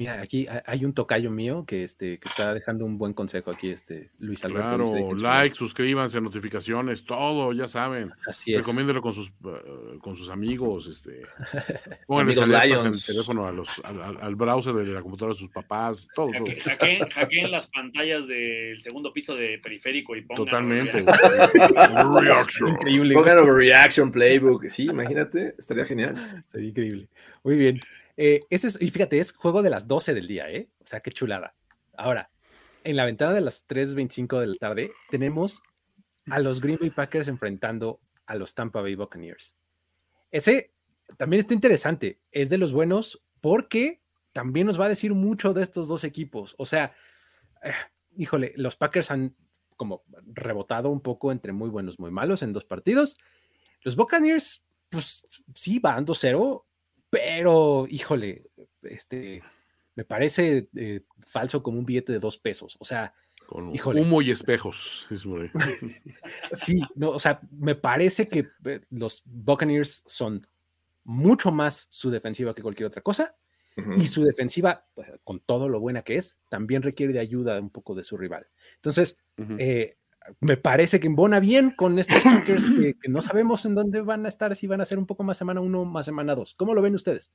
Mira, aquí hay un tocayo mío que, este, que está dejando un buen consejo aquí, este Luis Alberto. Claro, like, suscríbanse, notificaciones, todo, ya saben. Así es. Recomiéndelo con sus, uh, con sus amigos, este. (laughs) En el teléfono a los, al, browser de la computadora de sus papás, todo. Hackeen, las pantallas del segundo piso de periférico y pongan. Totalmente. (laughs) reaction. Increíble. Pongan reaction playbook. Sí, imagínate, estaría genial. Sería increíble. Muy bien. Eh, ese es, y fíjate, es juego de las 12 del día, ¿eh? O sea, qué chulada. Ahora, en la ventana de las 3.25 de la tarde, tenemos a los Green Bay Packers enfrentando a los Tampa Bay Buccaneers. Ese también está interesante. Es de los buenos porque también nos va a decir mucho de estos dos equipos. O sea, eh, híjole, los Packers han como rebotado un poco entre muy buenos, muy malos en dos partidos. Los Buccaneers, pues sí, van 2-0 pero híjole, este, me parece eh, falso como un billete de dos pesos. O sea, con humo y espejos. (laughs) sí, no, o sea, me parece que eh, los Buccaneers son mucho más su defensiva que cualquier otra cosa. Y su defensiva, pues, con todo lo buena que es, también requiere de ayuda un poco de su rival. Entonces, eh, me parece que embona bien con estos Packers que, no sabemos en dónde van a estar, si van a ser un poco más semana uno, más semana dos. ¿Cómo lo ven ustedes?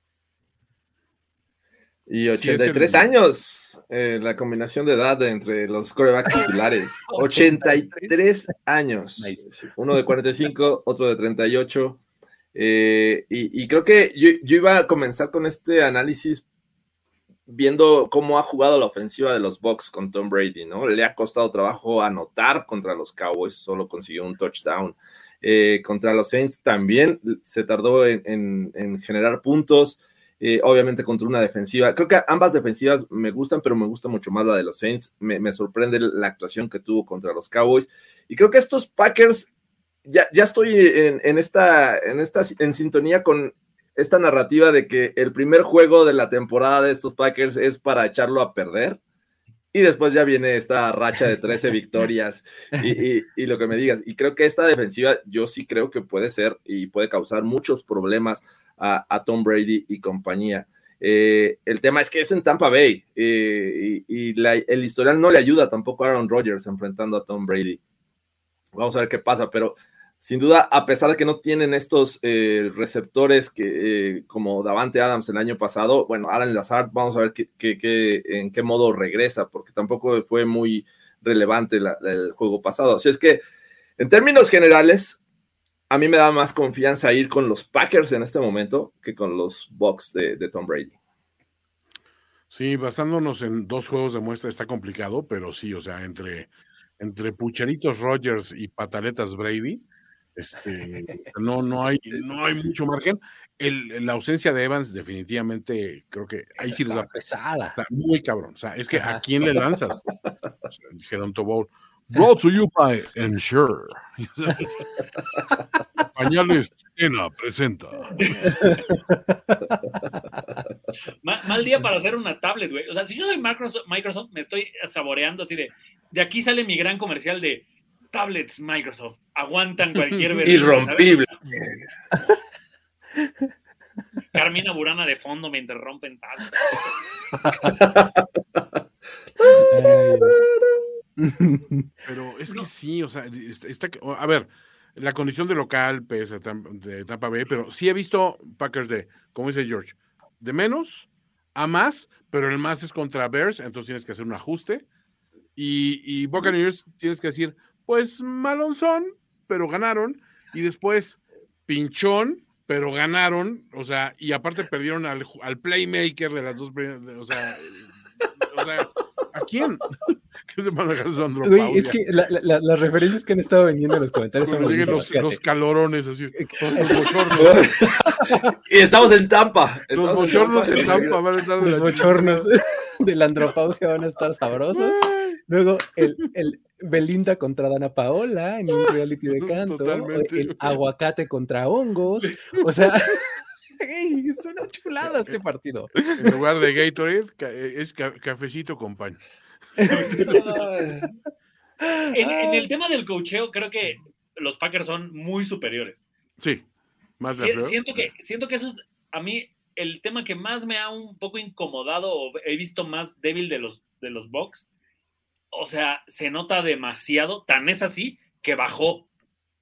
Y 83 años, eh, la combinación de edad entre los corebacks titulares. (laughs) 83 años. Uno de 45, (laughs) otro de 38. Eh, y, y, creo que yo, yo, iba a comenzar con este análisis viendo cómo ha jugado la ofensiva de los Bucks con Tom Brady, ¿no? Le ha costado trabajo anotar contra los Cowboys, solo consiguió un touchdown. Eh, contra los Saints también se tardó en, generar puntos. Eh, obviamente contra una defensiva. Creo que ambas defensivas me gustan, pero me gusta mucho más la de los Saints. Me, sorprende la actuación que tuvo contra los Cowboys. Y creo que estos Packers, ya, ya estoy en, en, esta, en, esta, en sintonía con esta narrativa de que el primer juego de la temporada de estos Packers es para echarlo a perder. Y después ya viene esta racha de 13 victorias y, lo que me digas. Y creo que esta defensiva yo sí creo que puede ser y puede causar muchos problemas a, Tom Brady y compañía. Eh, el tema es que es en Tampa Bay eh, y, el historial no le ayuda tampoco a Aaron Rodgers enfrentando a Tom Brady. Vamos a ver qué pasa, pero sin duda, a pesar de que no tienen estos eh, receptores que, eh, como Davante Adams el año pasado, bueno, Alan Lazard, vamos a ver qué, en qué modo regresa, porque tampoco fue muy relevante el juego pasado. Así es que, en términos generales, a mí me da más confianza ir con los Packers en este momento que con los Bucks de, de Tom Brady. Sí, basándonos en dos juegos de muestra está complicado, pero sí, o sea, entre, entre pucheritos Rogers y pataletas Brady, este, no, no, hay, no hay mucho margen. El, la ausencia de Evans, definitivamente, creo que ahí sí les va. pesada. muy cabrón. O sea, es que ¿a quién le lanzas? (laughs) dijeron Bowl. Brought to you by Ensure. (laughs) Pañales Ena presenta. mal, día para hacer una tablet, güey. O sea, si yo soy Microsoft, Microsoft, me estoy saboreando así de. De aquí sale mi gran comercial de tablets Microsoft aguantan (laughs) cualquier versión. Irrompible. Carmina Burana de fondo me interrumpen tal. (laughs) Pero es que sí, o sea, está, a ver, la condición de local pesa de Tampa Bay, pero sí he visto Packers de, como dice George, de menos a más, pero el más es contra Bears, entonces tienes que hacer un ajuste. Y, y Buccaneers tienes que decir, pues malonzón, pero ganaron. Y después pinchón, pero ganaron. O sea, y aparte perdieron al, playmaker de las dos. O sea, o sea ¿a quién? (laughs) ¿Qué se van a dejar su Es que las referencias que han estado vendiendo en los comentarios son los, los, calorones, así. (laughs) y estamos en Tampa. los bochornos en Tampa, van a estar Los bochornos (laughs) de la andropausia van a estar sabrosos. Luego, el, el, Belinda contra Dana Paola en un reality de (laughs) canto, el aguacate contra hongos, o sea, (laughs) es una chulada este partido. En lugar de Gatorade, es cafecito con pan. (laughs) en, el tema del cocheo, creo que los Packers son muy superiores. Sí, más de siento que Siento que eso es, a mí, el tema que más me ha un poco incomodado o he visto más débil de los, de los Bucks. O sea, se nota demasiado, tan es así que bajó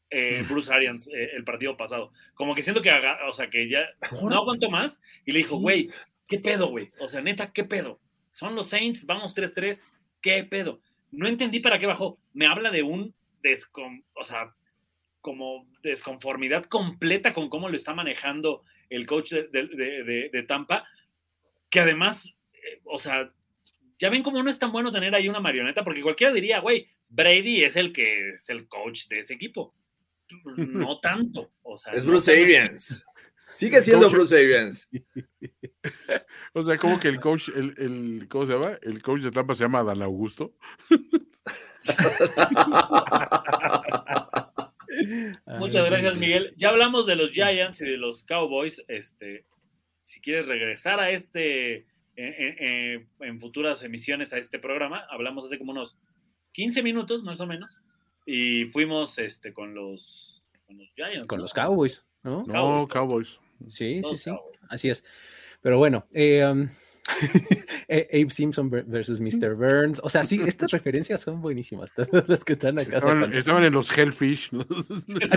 eh, Bruce Arians eh, el partido pasado. Como que siento que, o sea, que ya no aguanto más y le dijo, güey, ¿qué pedo, güey? O sea, neta, ¿qué pedo? Son los Saints, vamos 3-3, ¿qué pedo? No entendí para qué bajó. Me habla de un descon, o sea, como desconformidad completa con cómo lo está manejando el coach de, Tampa, que además, eh, o sea, ya ven cómo no es tan bueno tener ahí una marioneta, porque cualquiera diría, güey, Brady es el que es el coach de ese equipo. (laughs) No tanto. O sea, es Bruce Arians. Sigue siendo Bruce Arians. o sea, como que el coach, el, el, ¿cómo se llama? El coach de Tampa se llama Dan Augusto. (laughs) Muchas gracias, Miguel. Ya hablamos de los Giants y de los Cowboys. Este, si quieres regresar a este en, futuras emisiones a este programa, hablamos hace como unos 15 minutos más o menos y fuimos este con los con los Giants. Con los Cowboys, ¿no? No, Cowboys. Sí, sí, sí. Así es. Pero bueno, eh, um, (laughs) Abe Simpson versus Mr. Burns. O sea, sí, estas (laughs) referencias son buenísimas. (laughs) Todas las que están acá. Estaban, en los Hellfish.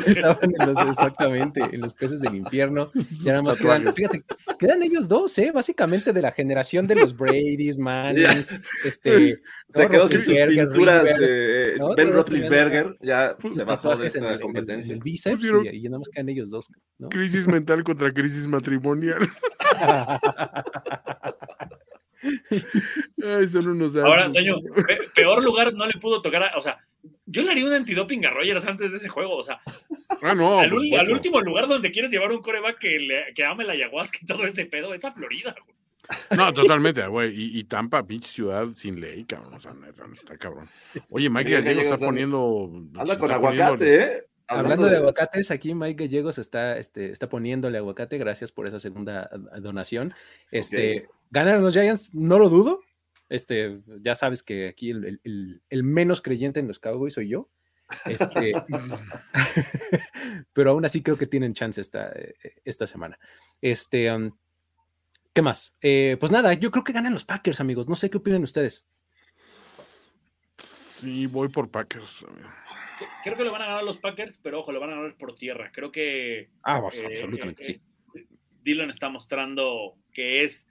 estaban en los, exactamente, en los peces del infierno. Ya nada más quedan, fíjate, quedan ellos dos, ¿eh? Básicamente de la generación de los Brady's, Mannings, este. Se quedó sin sus pinturas. Eh, Ben Roethlisberger ya se bajó de esta competencia. El, bíceps y, nada más quedan ellos dos. Crisis mental contra crisis matrimonial. (laughs) Ahora, Antonio, peor lugar no le pudo tocar, o sea, yo le haría un antidoping a Rogers antes de ese juego, o sea, ah, no, al, último lugar donde quieres llevar un coreback que, le, que ame la ayahuasca y todo ese pedo, es a Florida, No, totalmente, güey. Y, Tampa, pinche ciudad sin ley, cabrón. O sea, está cabrón. Oye, Mike Gallego está poniendo. Anda con aguacate, ¿eh? Hablando, de, aguacates, aquí Mike Gallegos está, este, está poniéndole aguacate. Gracias por esa segunda donación. Este, ¿Ganan los Giants? No lo dudo. Este, ya sabes que aquí el, menos creyente en los Cowboys soy yo. Este, (laughs) (laughs) pero aún así creo que tienen chance esta, esta semana. Este, um, ¿Qué más? Eh, pues nada, yo creo que ganan los Packers, amigos. No sé qué opinan ustedes. Sí, voy por Packers. Creo que lo van a ganar los Packers, pero ojo, lo van a ganar por tierra. Creo que. Ah, pues, eh, absolutamente, sí. Eh, Dylan está mostrando que es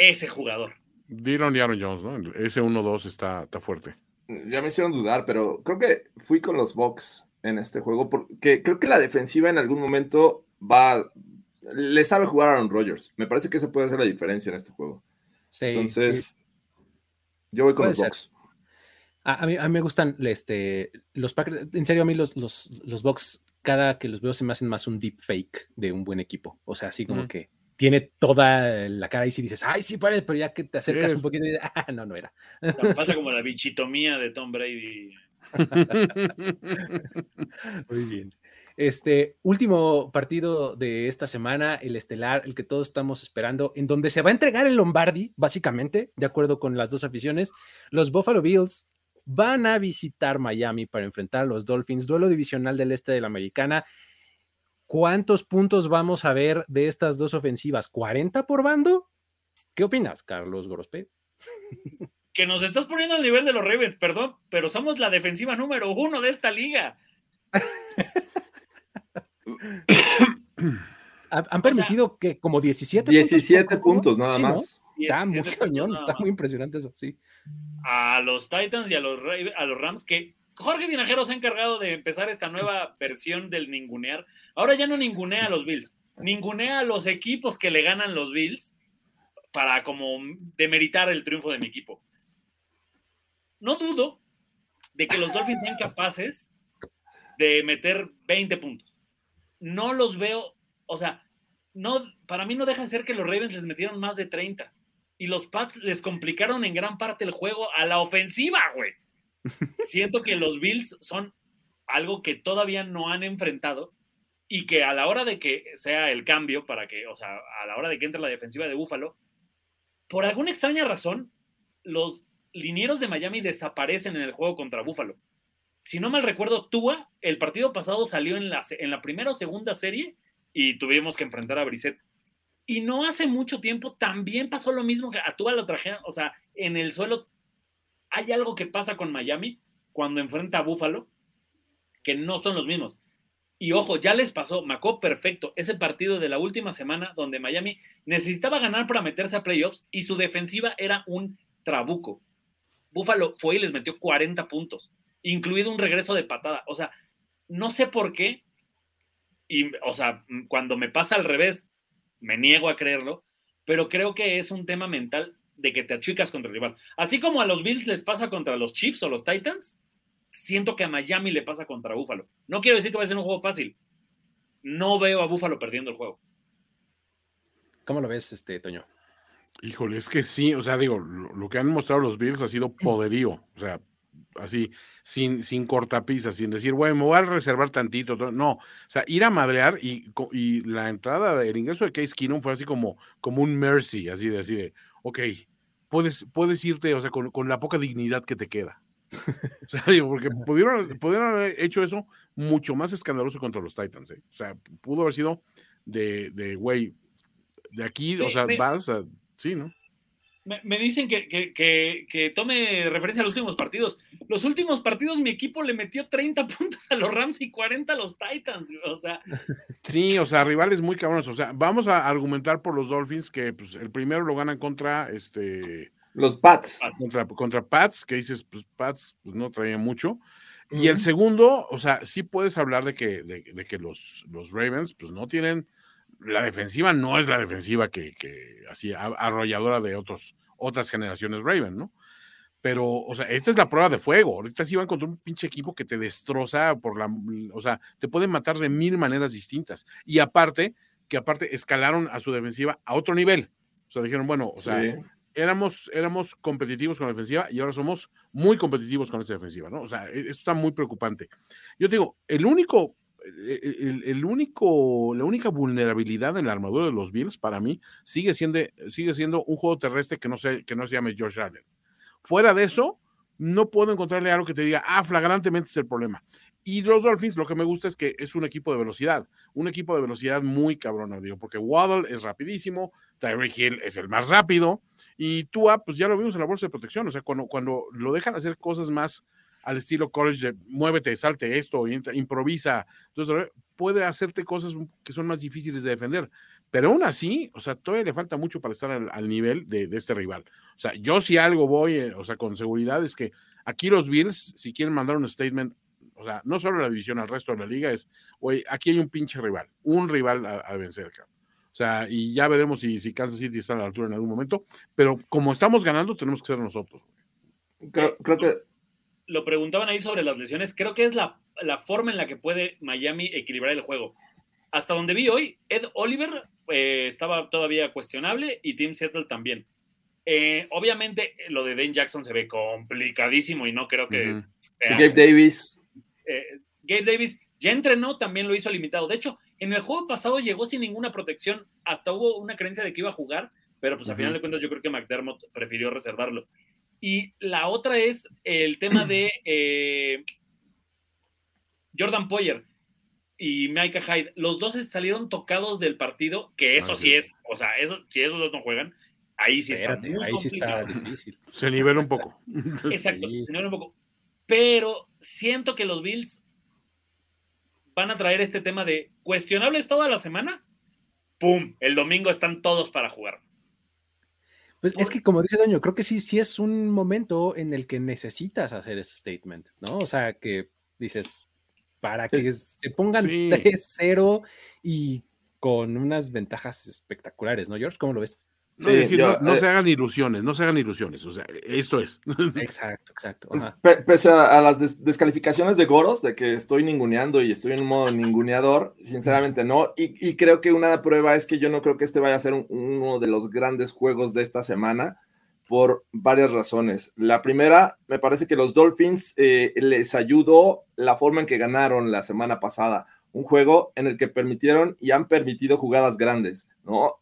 ese jugador. Dylan y Aaron Jones, ¿no? Ese 1-2 está, está fuerte. Ya me hicieron dudar, pero creo que fui con los Bucks en este juego, porque creo que la defensiva en algún momento va. Le sabe jugar a Aaron Rodgers. Me parece que eso puede hacer la diferencia en este juego. Sí, Entonces, yo voy con los Bucks. A, mí, me gustan este, los Packers. En serio, a mí los, los, los Bucks, cada que los veo, se me hacen más un deep fake de un buen equipo. O sea, así como que tiene toda la cara y si dices, ay, sí, parece, pero ya que te acercas un poquito, y, ah, no, no era. Pasa (laughs) como la bichitomía de Tom Brady. Muy bien. Este último partido de esta semana, el estelar, el que todos estamos esperando, en donde se va a entregar el Lombardi, básicamente, de acuerdo con las dos aficiones. Los Buffalo Bills van a visitar Miami para enfrentar a los Dolphins, duelo divisional del este de la Americana. ¿Cuántos puntos vamos a ver de estas dos ofensivas? ¿40 por bando? ¿Qué opinas, Carlos Gorospe? (laughs) Que nos estás poniendo al nivel de los Ravens, perdón, pero somos la defensiva número uno de esta liga. (coughs) Han permitido que como 17 17 puntos, nada más. Está muy cañón, está muy impresionante eso, sí. A los Titans y a los, a los Rams, que Jorge Dinajero se ha encargado de empezar esta nueva versión del ningunear. Ahora ya no ningunea a los Bills, ningunea a los equipos que le ganan los Bills para como demeritar el triunfo de mi equipo. No dudo de que los Dolphins sean capaces de meter 20 puntos. No los veo, o sea, no, para mí no deja de ser que los Ravens les metieron más de 30 y los Pats les complicaron en gran parte el juego a la ofensiva, güey. Siento que los Bills son algo que todavía no han enfrentado y que a la hora de que sea el cambio, para que, o sea, a la hora de que entre la defensiva de Búfalo, por alguna extraña razón, los linieros de Miami desaparecen en el juego contra Búfalo. Si no mal recuerdo, Tua, el partido pasado salió en la, en la primera o segunda serie y tuvimos que enfrentar a Brissett. Y no hace mucho tiempo también pasó lo mismo que a Tua lo trajeron, o sea, en el suelo hay algo que pasa con Miami cuando enfrenta a Búfalo que no son los mismos. Y ojo, ya les pasó, Macó perfecto, ese partido de la última semana donde Miami necesitaba ganar para meterse a playoffs y su defensiva era un trabuco. Búfalo fue y les metió 40 puntos, incluido un regreso de patada. O sea, no sé por qué, y, o sea, cuando me pasa al revés, me niego a creerlo, pero creo que es un tema mental de que te achicas contra el rival. Así como a los Bills les pasa contra los Chiefs o los Titans, siento que a Miami le pasa contra Búfalo. No quiero decir que va a ser un juego fácil. No veo a Búfalo perdiendo el juego. ¿Cómo lo ves, este Toño? Híjole, es que sí, o sea, digo, lo, que han mostrado los Bills ha sido (clears throat) poderío, o sea, así, sin, sin cortapisas, sin decir, bueno, me voy a reservar tantito, no, o sea, ir a madrear y, y la entrada, el ingreso de Case Keenum fue así como, como un mercy, así de, así de, ok, puedes, puedes irte, o sea, con, con la poca dignidad que te queda, o sea, digo, porque (laughs) pudieron, pudieron haber hecho eso mucho más escandaloso contra los Titans. ¿eh? O sea, pudo haber sido de, de güey, de aquí, o sea, vas a. Sí, ¿no? Me, dicen que, que, que, tome referencia a los últimos partidos. Los últimos partidos, mi equipo le metió 30 (laughs) puntos a los Rams y 40 a los Titans. O sea. (laughs) Sí, o sea, rivales muy cabrones. O sea, vamos a argumentar por los Dolphins que pues, el primero lo ganan contra este los Pats. Contra, contra Pats, que dices, pues Pats pues, no traía mucho. Y el segundo, o sea, sí puedes hablar de que, de, que los, los, Ravens, pues no tienen, la defensiva no es la defensiva que, que así arrolladora de otros, otras generaciones Raven, ¿no? Pero, o sea, esta es la prueba de fuego. Ahorita sí van contra un pinche equipo que te destroza por la, o sea, te pueden matar de mil maneras distintas. Y aparte, que aparte escalaron a su defensiva a otro nivel. O sea, dijeron, bueno, o sea, éramos, éramos competitivos con la defensiva y ahora somos muy competitivos con esta defensiva, ¿no? O sea, e, esto está muy preocupante. Yo te digo, el único, el, el, único, la única vulnerabilidad en la armadura de los Bills para mí sigue siendo, sigue siendo un juego terrestre que no, se, que no llame George Allen. Fuera de eso, no puedo encontrarle algo que te diga, ah, flagrantemente es el problema. Y los Dolphins, lo que me gusta es que es un equipo de velocidad, un equipo de velocidad muy cabrón, digo, porque Waddle es rapidísimo, Tyreek Hill es el más rápido, y Tua, pues ya lo vimos en la bolsa de protección, o sea, cuando, cuando lo dejan hacer cosas más al estilo college de muévete, salte esto, improvisa, entonces puede hacerte cosas que son más difíciles de defender. Pero aún así, o sea, todavía le falta mucho para estar al, nivel de, este rival. O sea, yo si algo voy, eh, o sea, con seguridad es que aquí los Bills, si quieren mandar un statement o sea, no solo la división, al resto de la liga es, güey, aquí hay un pinche rival, un rival a, vencer, cabrón. O sea, y ya veremos si, si Kansas City está a la altura en algún momento, pero como estamos ganando, tenemos que ser nosotros. Creo que... Lo preguntaban ahí sobre las lesiones, creo que es la, la forma en la que puede Miami equilibrar el juego. Hasta donde vi hoy, Ed Oliver eh, estaba todavía cuestionable y Tim Settle también. Eh, obviamente lo de Dane Jackson se ve complicadísimo y no creo que... Gabe Davis. Eh, Gabe Davis ya entrenó, también lo hizo limitado. De hecho, en el juego pasado llegó sin ninguna protección, hasta hubo una creencia de que iba a jugar, pero pues a final de cuentas yo creo que McDermott prefirió reservarlo. Y la otra es el tema de (clears throat) eh, Jordan Poyer y Micah Hyde. Los dos salieron tocados del partido, que eso sí es, o sea, eso, si esos dos no juegan, ahí sí está. ahí sí está difícil. Se nivela un poco. (laughs) Exacto, se nivela un poco pero siento que los Bills van a traer este tema de cuestionables toda la semana. ¡Pum! El domingo están todos para jugar. Pues es que como dice Doño, creo que sí, sí es un momento en el que necesitas hacer ese statement, ¿no? O sea, que dices, para que se pongan 3-0 y con unas ventajas espectaculares, ¿no, George? ¿Cómo lo ves? No, se eh, hagan ilusiones, no se hagan ilusiones, o sea, esto es. (laughs) Exacto, exacto. Pese a, las descalificaciones de Goros, de que estoy ninguneando y estoy en un modo ninguneador, sinceramente no. Y, creo que una prueba es que yo no creo que este vaya a ser uno de los grandes juegos de esta semana por varias razones. La primera, me parece que los Dolphins eh, les ayudó la forma en que ganaron la semana pasada. un juego en el que permitieron y han permitido jugadas grandes, ¿no?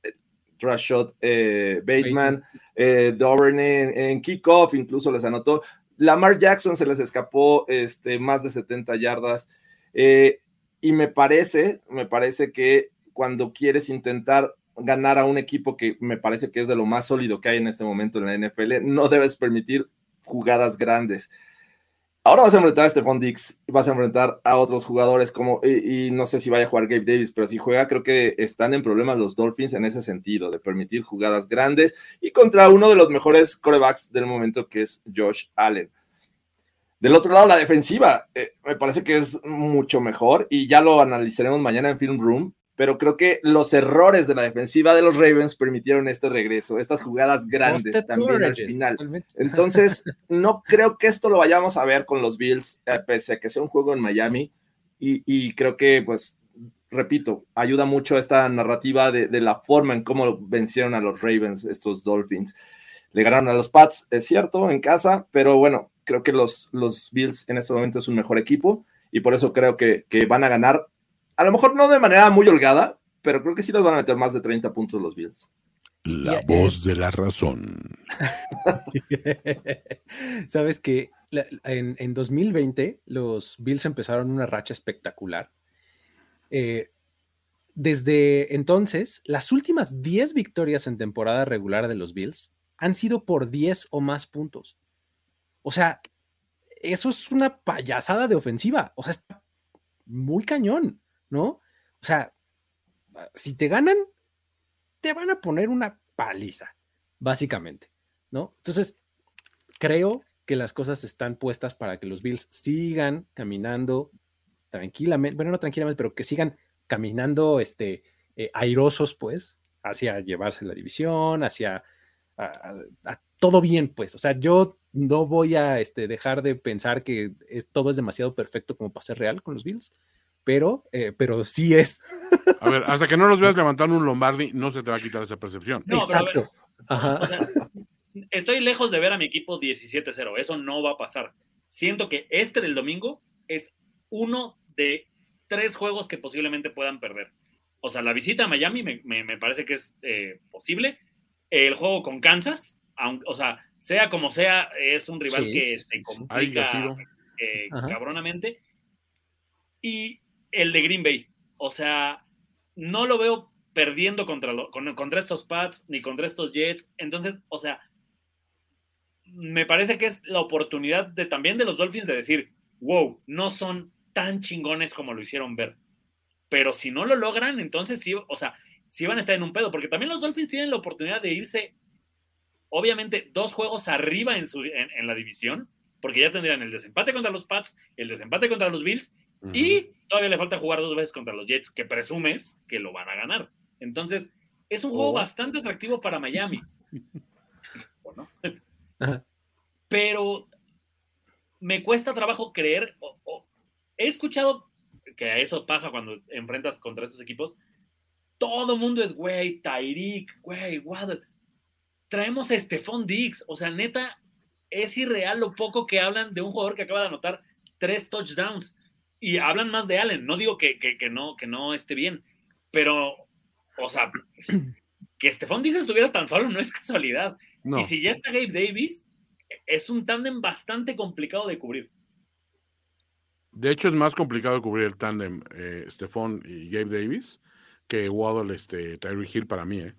Shot, eh, Bateman, eh, en, kickoff, incluso les anotó. Lamar Jackson se les escapó este, más de 70 yardas. Eh, y me parece, me parece que cuando quieres intentar ganar a un equipo que me parece que es de lo más sólido que hay en este momento en la NFL, no debes permitir jugadas grandes. Ahora vas a enfrentar a Stephon Dix, vas a enfrentar a otros jugadores como, y, no sé si vaya a jugar Gabe Davis, pero si juega, creo que están en problemas los Dolphins en ese sentido, de permitir jugadas grandes y contra uno de los mejores corebacks del momento que es Josh Allen. Del otro lado, la defensiva eh, me parece que es mucho mejor y ya lo analizaremos mañana en Film Room, pero creo que los errores de la defensiva de los Ravens permitieron este regreso, estas jugadas grandes también al final. Entonces, (laughs) no creo que esto lo vayamos a ver con los Bills, eh, pese a que sea un juego en Miami, y, creo que, pues, repito, ayuda mucho esta narrativa de, la forma en cómo vencieron a los Ravens, estos Dolphins. Le ganaron a los Pats, es cierto, en casa, pero bueno, creo que los, los Bills en este momento es un mejor equipo y por eso creo que, que van a ganar a lo mejor no de manera muy holgada, pero creo que sí los van a meter más de 30 puntos los Bills. La voz de la razón. (laughs) Sabes que en, 2020 los Bills empezaron una racha espectacular. Eh, desde entonces, las últimas 10 victorias en temporada regular de los Bills han sido por 10 o más puntos. O sea, eso es una payasada de ofensiva. O sea, está muy cañón. ¿No? O sea, si te ganan, te van a poner una paliza, básicamente, ¿no? Entonces, creo que las cosas están puestas para que los Bills sigan caminando tranquilamente, bueno, no tranquilamente, pero que sigan caminando este, eh, airosos, pues, hacia llevarse la división, hacia todo bien, pues. O sea, yo no voy a este, dejar de pensar que es, todo es demasiado perfecto como para ser real con los Bills pero, eh, pero sí es. A ver, hasta que no los veas (laughs) levantando un Lombardi, no se te va a quitar esa percepción. Exacto. estoy lejos de ver a mi equipo 17-0, eso no va a pasar. Siento que este del domingo es uno de tres juegos que posiblemente puedan perder. O sea, la visita a Miami me, parece que es eh, posible. El juego con Kansas, o sea, sea como sea, es un rival que se complica eh, cabronamente. Y el de Green Bay. O sea, no lo veo perdiendo contra, contra estos Pats ni contra estos Jets. Entonces, o sea, me parece que es la oportunidad de también de los Dolphins de decir, wow, no son tan chingones como lo hicieron ver. Pero si no lo logran, entonces sí, o sea, sí van a estar en un pedo, porque también los Dolphins tienen la oportunidad de irse, obviamente, dos juegos arriba en, su, en la división, porque ya tendrían el desempate contra los Pats, el desempate contra los Bills y todavía le falta jugar dos veces contra los Jets, que presumes que lo van a ganar. Entonces, es un juego oh. bastante atractivo para Miami. (laughs) Pero me cuesta trabajo creer. he escuchado que eso pasa cuando enfrentas contra estos equipos. Todo el mundo es, güey, Tyreek, güey, Waddle. Traemos a Stephon Diggs. O sea, neta, es irreal lo poco que hablan de un jugador que acaba de anotar tres touchdowns y hablan más de Allen. No digo que, no, que no esté bien, pero, o sea, (clears throat) que Stephon Diggs estuviera tan solo no es casualidad. Y si ya está Gabe Davis, es un tándem bastante complicado de cubrir. De hecho, es más complicado cubrir el tándem eh, Stephon y Gabe Davis que Waddle, este, Tyree Hill para mí, ¿eh?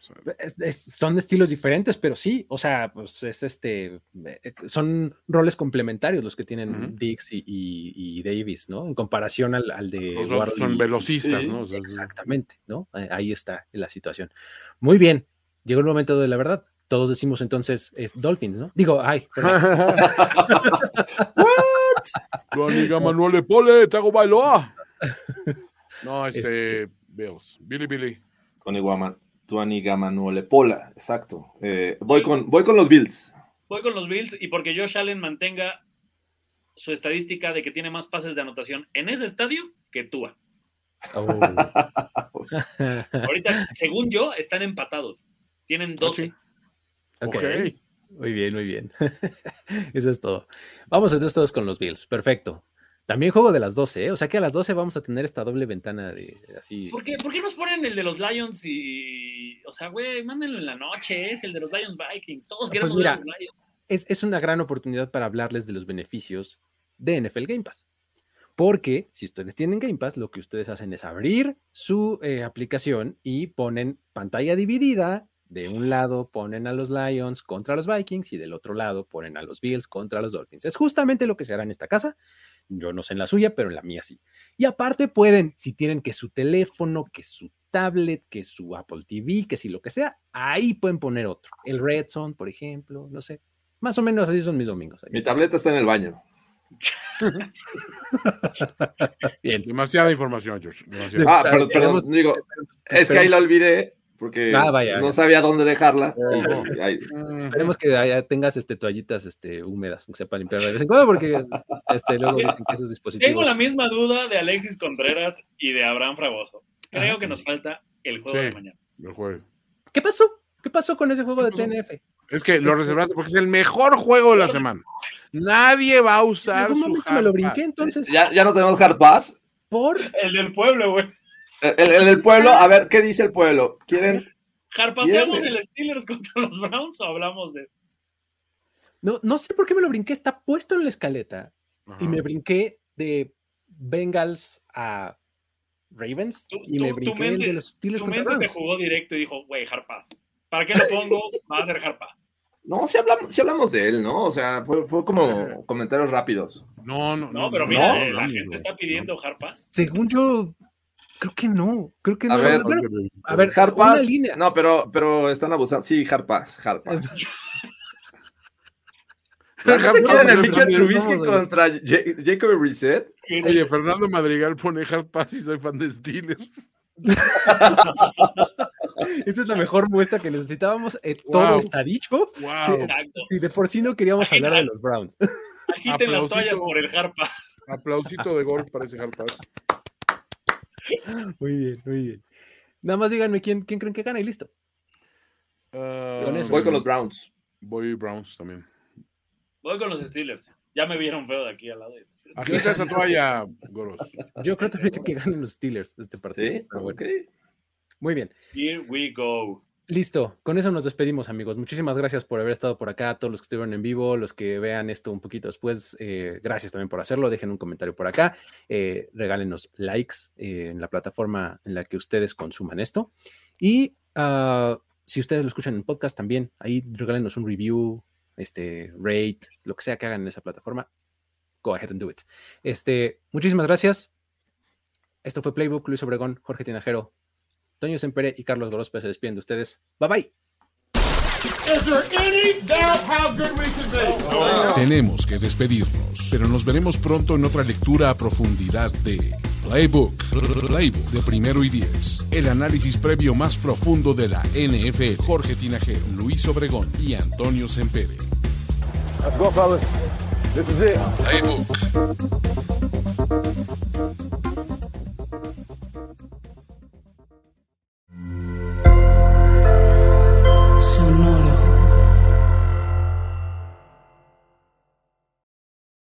Son estilos diferentes, pero sí, o sea, pues es este, eh, son roles complementarios los que tienen Dix y, Davis, ¿no? En comparación al, de... son velocistas, ¿no? exactamente, ¿no? Ahí está la situación. Muy bien, llegó el momento de la verdad. Todos decimos entonces es Dolphins, ¿no? Digo, ay. (laughs) ¿What? Tu amiga Manuel Pole, te hago bailoa. (laughs) No, este, este, Bills, Billy Billy. Tony Guaman. Tuani Manuel Pola, exacto. Eh, voy, con, voy con los Bills. Voy con los Bills y porque Josh Allen mantenga su estadística de que tiene más pases de anotación en ese estadio que Tua. Oh. (laughs) Ahorita, según yo, están empatados. Tienen 12. ok. Muy bien, muy bien. (laughs) Eso es todo. Vamos entonces todos con los Bills. Perfecto. También juego de las 12, ¿eh? O sea que a las 12 vamos a tener esta doble ventana de, así. ¿Por qué, ¿Por qué nos ponen el de los Lions y. O sea, güey, mándenlo en la noche, es el de los Lions Vikings. Todos pues queremos mira, Es, es una gran oportunidad para hablarles de los beneficios de NFL Game Pass. Porque si ustedes tienen Game Pass, lo que ustedes hacen es abrir su eh, aplicación y ponen pantalla dividida. De un lado ponen a los Lions contra los Vikings y del otro lado ponen a los Bills contra los Dolphins. Es justamente lo que se hará en esta casa. Yo no sé en la suya, pero en la mía sí. Y aparte pueden, si tienen que su teléfono, que su tablet, que su Apple TV, que si lo que sea, ahí pueden poner otro. El Redson, por ejemplo, no sé. Más o menos así son mis domingos. Mi tableta está en el baño. (laughs) Bien. Demasiada información, George. ah, pero, perdón, digo, es que ahí la olvidé porque ah, no sabía dónde dejarla. Esperemos que tengas este, toallitas este, húmedas, que para limpiar de vez en cuando, porque este, luego dicen que esos dispositivos. Tengo la misma duda de Alexis Contreras y de Abraham Fragoso. Creo que nos falta el juego de mañana. El juego. ¿Qué pasó? ¿Qué pasó con ese juego de TNF? Es que lo este reservaste porque es el mejor juego de la semana. Nadie va a usar su me lo brinqué entonces. ¿Ya, ya no tenemos Hard Pass? ¿Por? El del pueblo, güey. El, el, pueblo, a ver, ¿qué dice el pueblo? ¿Quieren? ¿Harpaseamos el Steelers contra los Browns o hablamos de.? No, no sé por qué me lo brinqué, está puesto en la escaleta. Y me brinqué de Bengals a Ravens y me brinqué el de los Steelers contra Browns. me jugó directo y dijo, güey, Harpas. ¿Para qué lo pongo? Va a ser Harpa. No, si hablamos, si hablamos de él, ¿no? O sea, fue, fue como comentarios rápidos. No, no, no. pero mira, la gente está pidiendo Harpas. Según yo, Creo que no, creo que a no. Ver, a ver, Harpas. No, pero, pero están abusando. Sí, Harpas, Harpas. ¿Pero qué te quieren el Mitchell Trubisky contra Jacob Reset? Oye, Fernando Madrigal pone Harpas y soy fan de Steelers. (laughs) Esa es la mejor muestra que necesitábamos. Eh, todo está dicho. Wow. Si, de por sí no queríamos hablar de los Browns. Agiten las toallas por el Harpas. Aplausito de gol para ese Harpas. Muy bien, muy bien. Nada más díganme quién, quién creen que gana y listo. Ah, voy con los Browns. Voy Browns también. Voy con los Steelers. Ya me vieron feo de aquí al lado. Aquí está esa toalla, Goros. Yo creo también que ganen los Steelers este partido. Sí. Muy bien. Here we go. Listo, con eso nos despedimos amigos. Muchísimas gracias por haber estado por acá, todos los que estuvieron en vivo, los que vean esto un poquito después, eh, gracias también por hacerlo, dejen un comentario por acá, eh, regálenos likes eh, en la plataforma en la que ustedes consuman esto. Y ah, si ustedes lo escuchan en podcast también, ahí regálenos un review, este, rate, lo que sea que hagan en esa plataforma, go ahead and do it. Este, muchísimas gracias. Esto fue Playbook, Luis Obregón, Jorge Tinajero, Toño Sempere y Carlos Gorospe se despiden de ustedes. Bye bye. Tenemos que despedirnos, pero nos veremos pronto en otra lectura a profundidad de Playbook, Playbook de primero y diez. El análisis previo más profundo de la NFL. Jorge Tinajero, Luis Obregón y Antonio Sempere. Let's go, fellas. This is it. Playbook.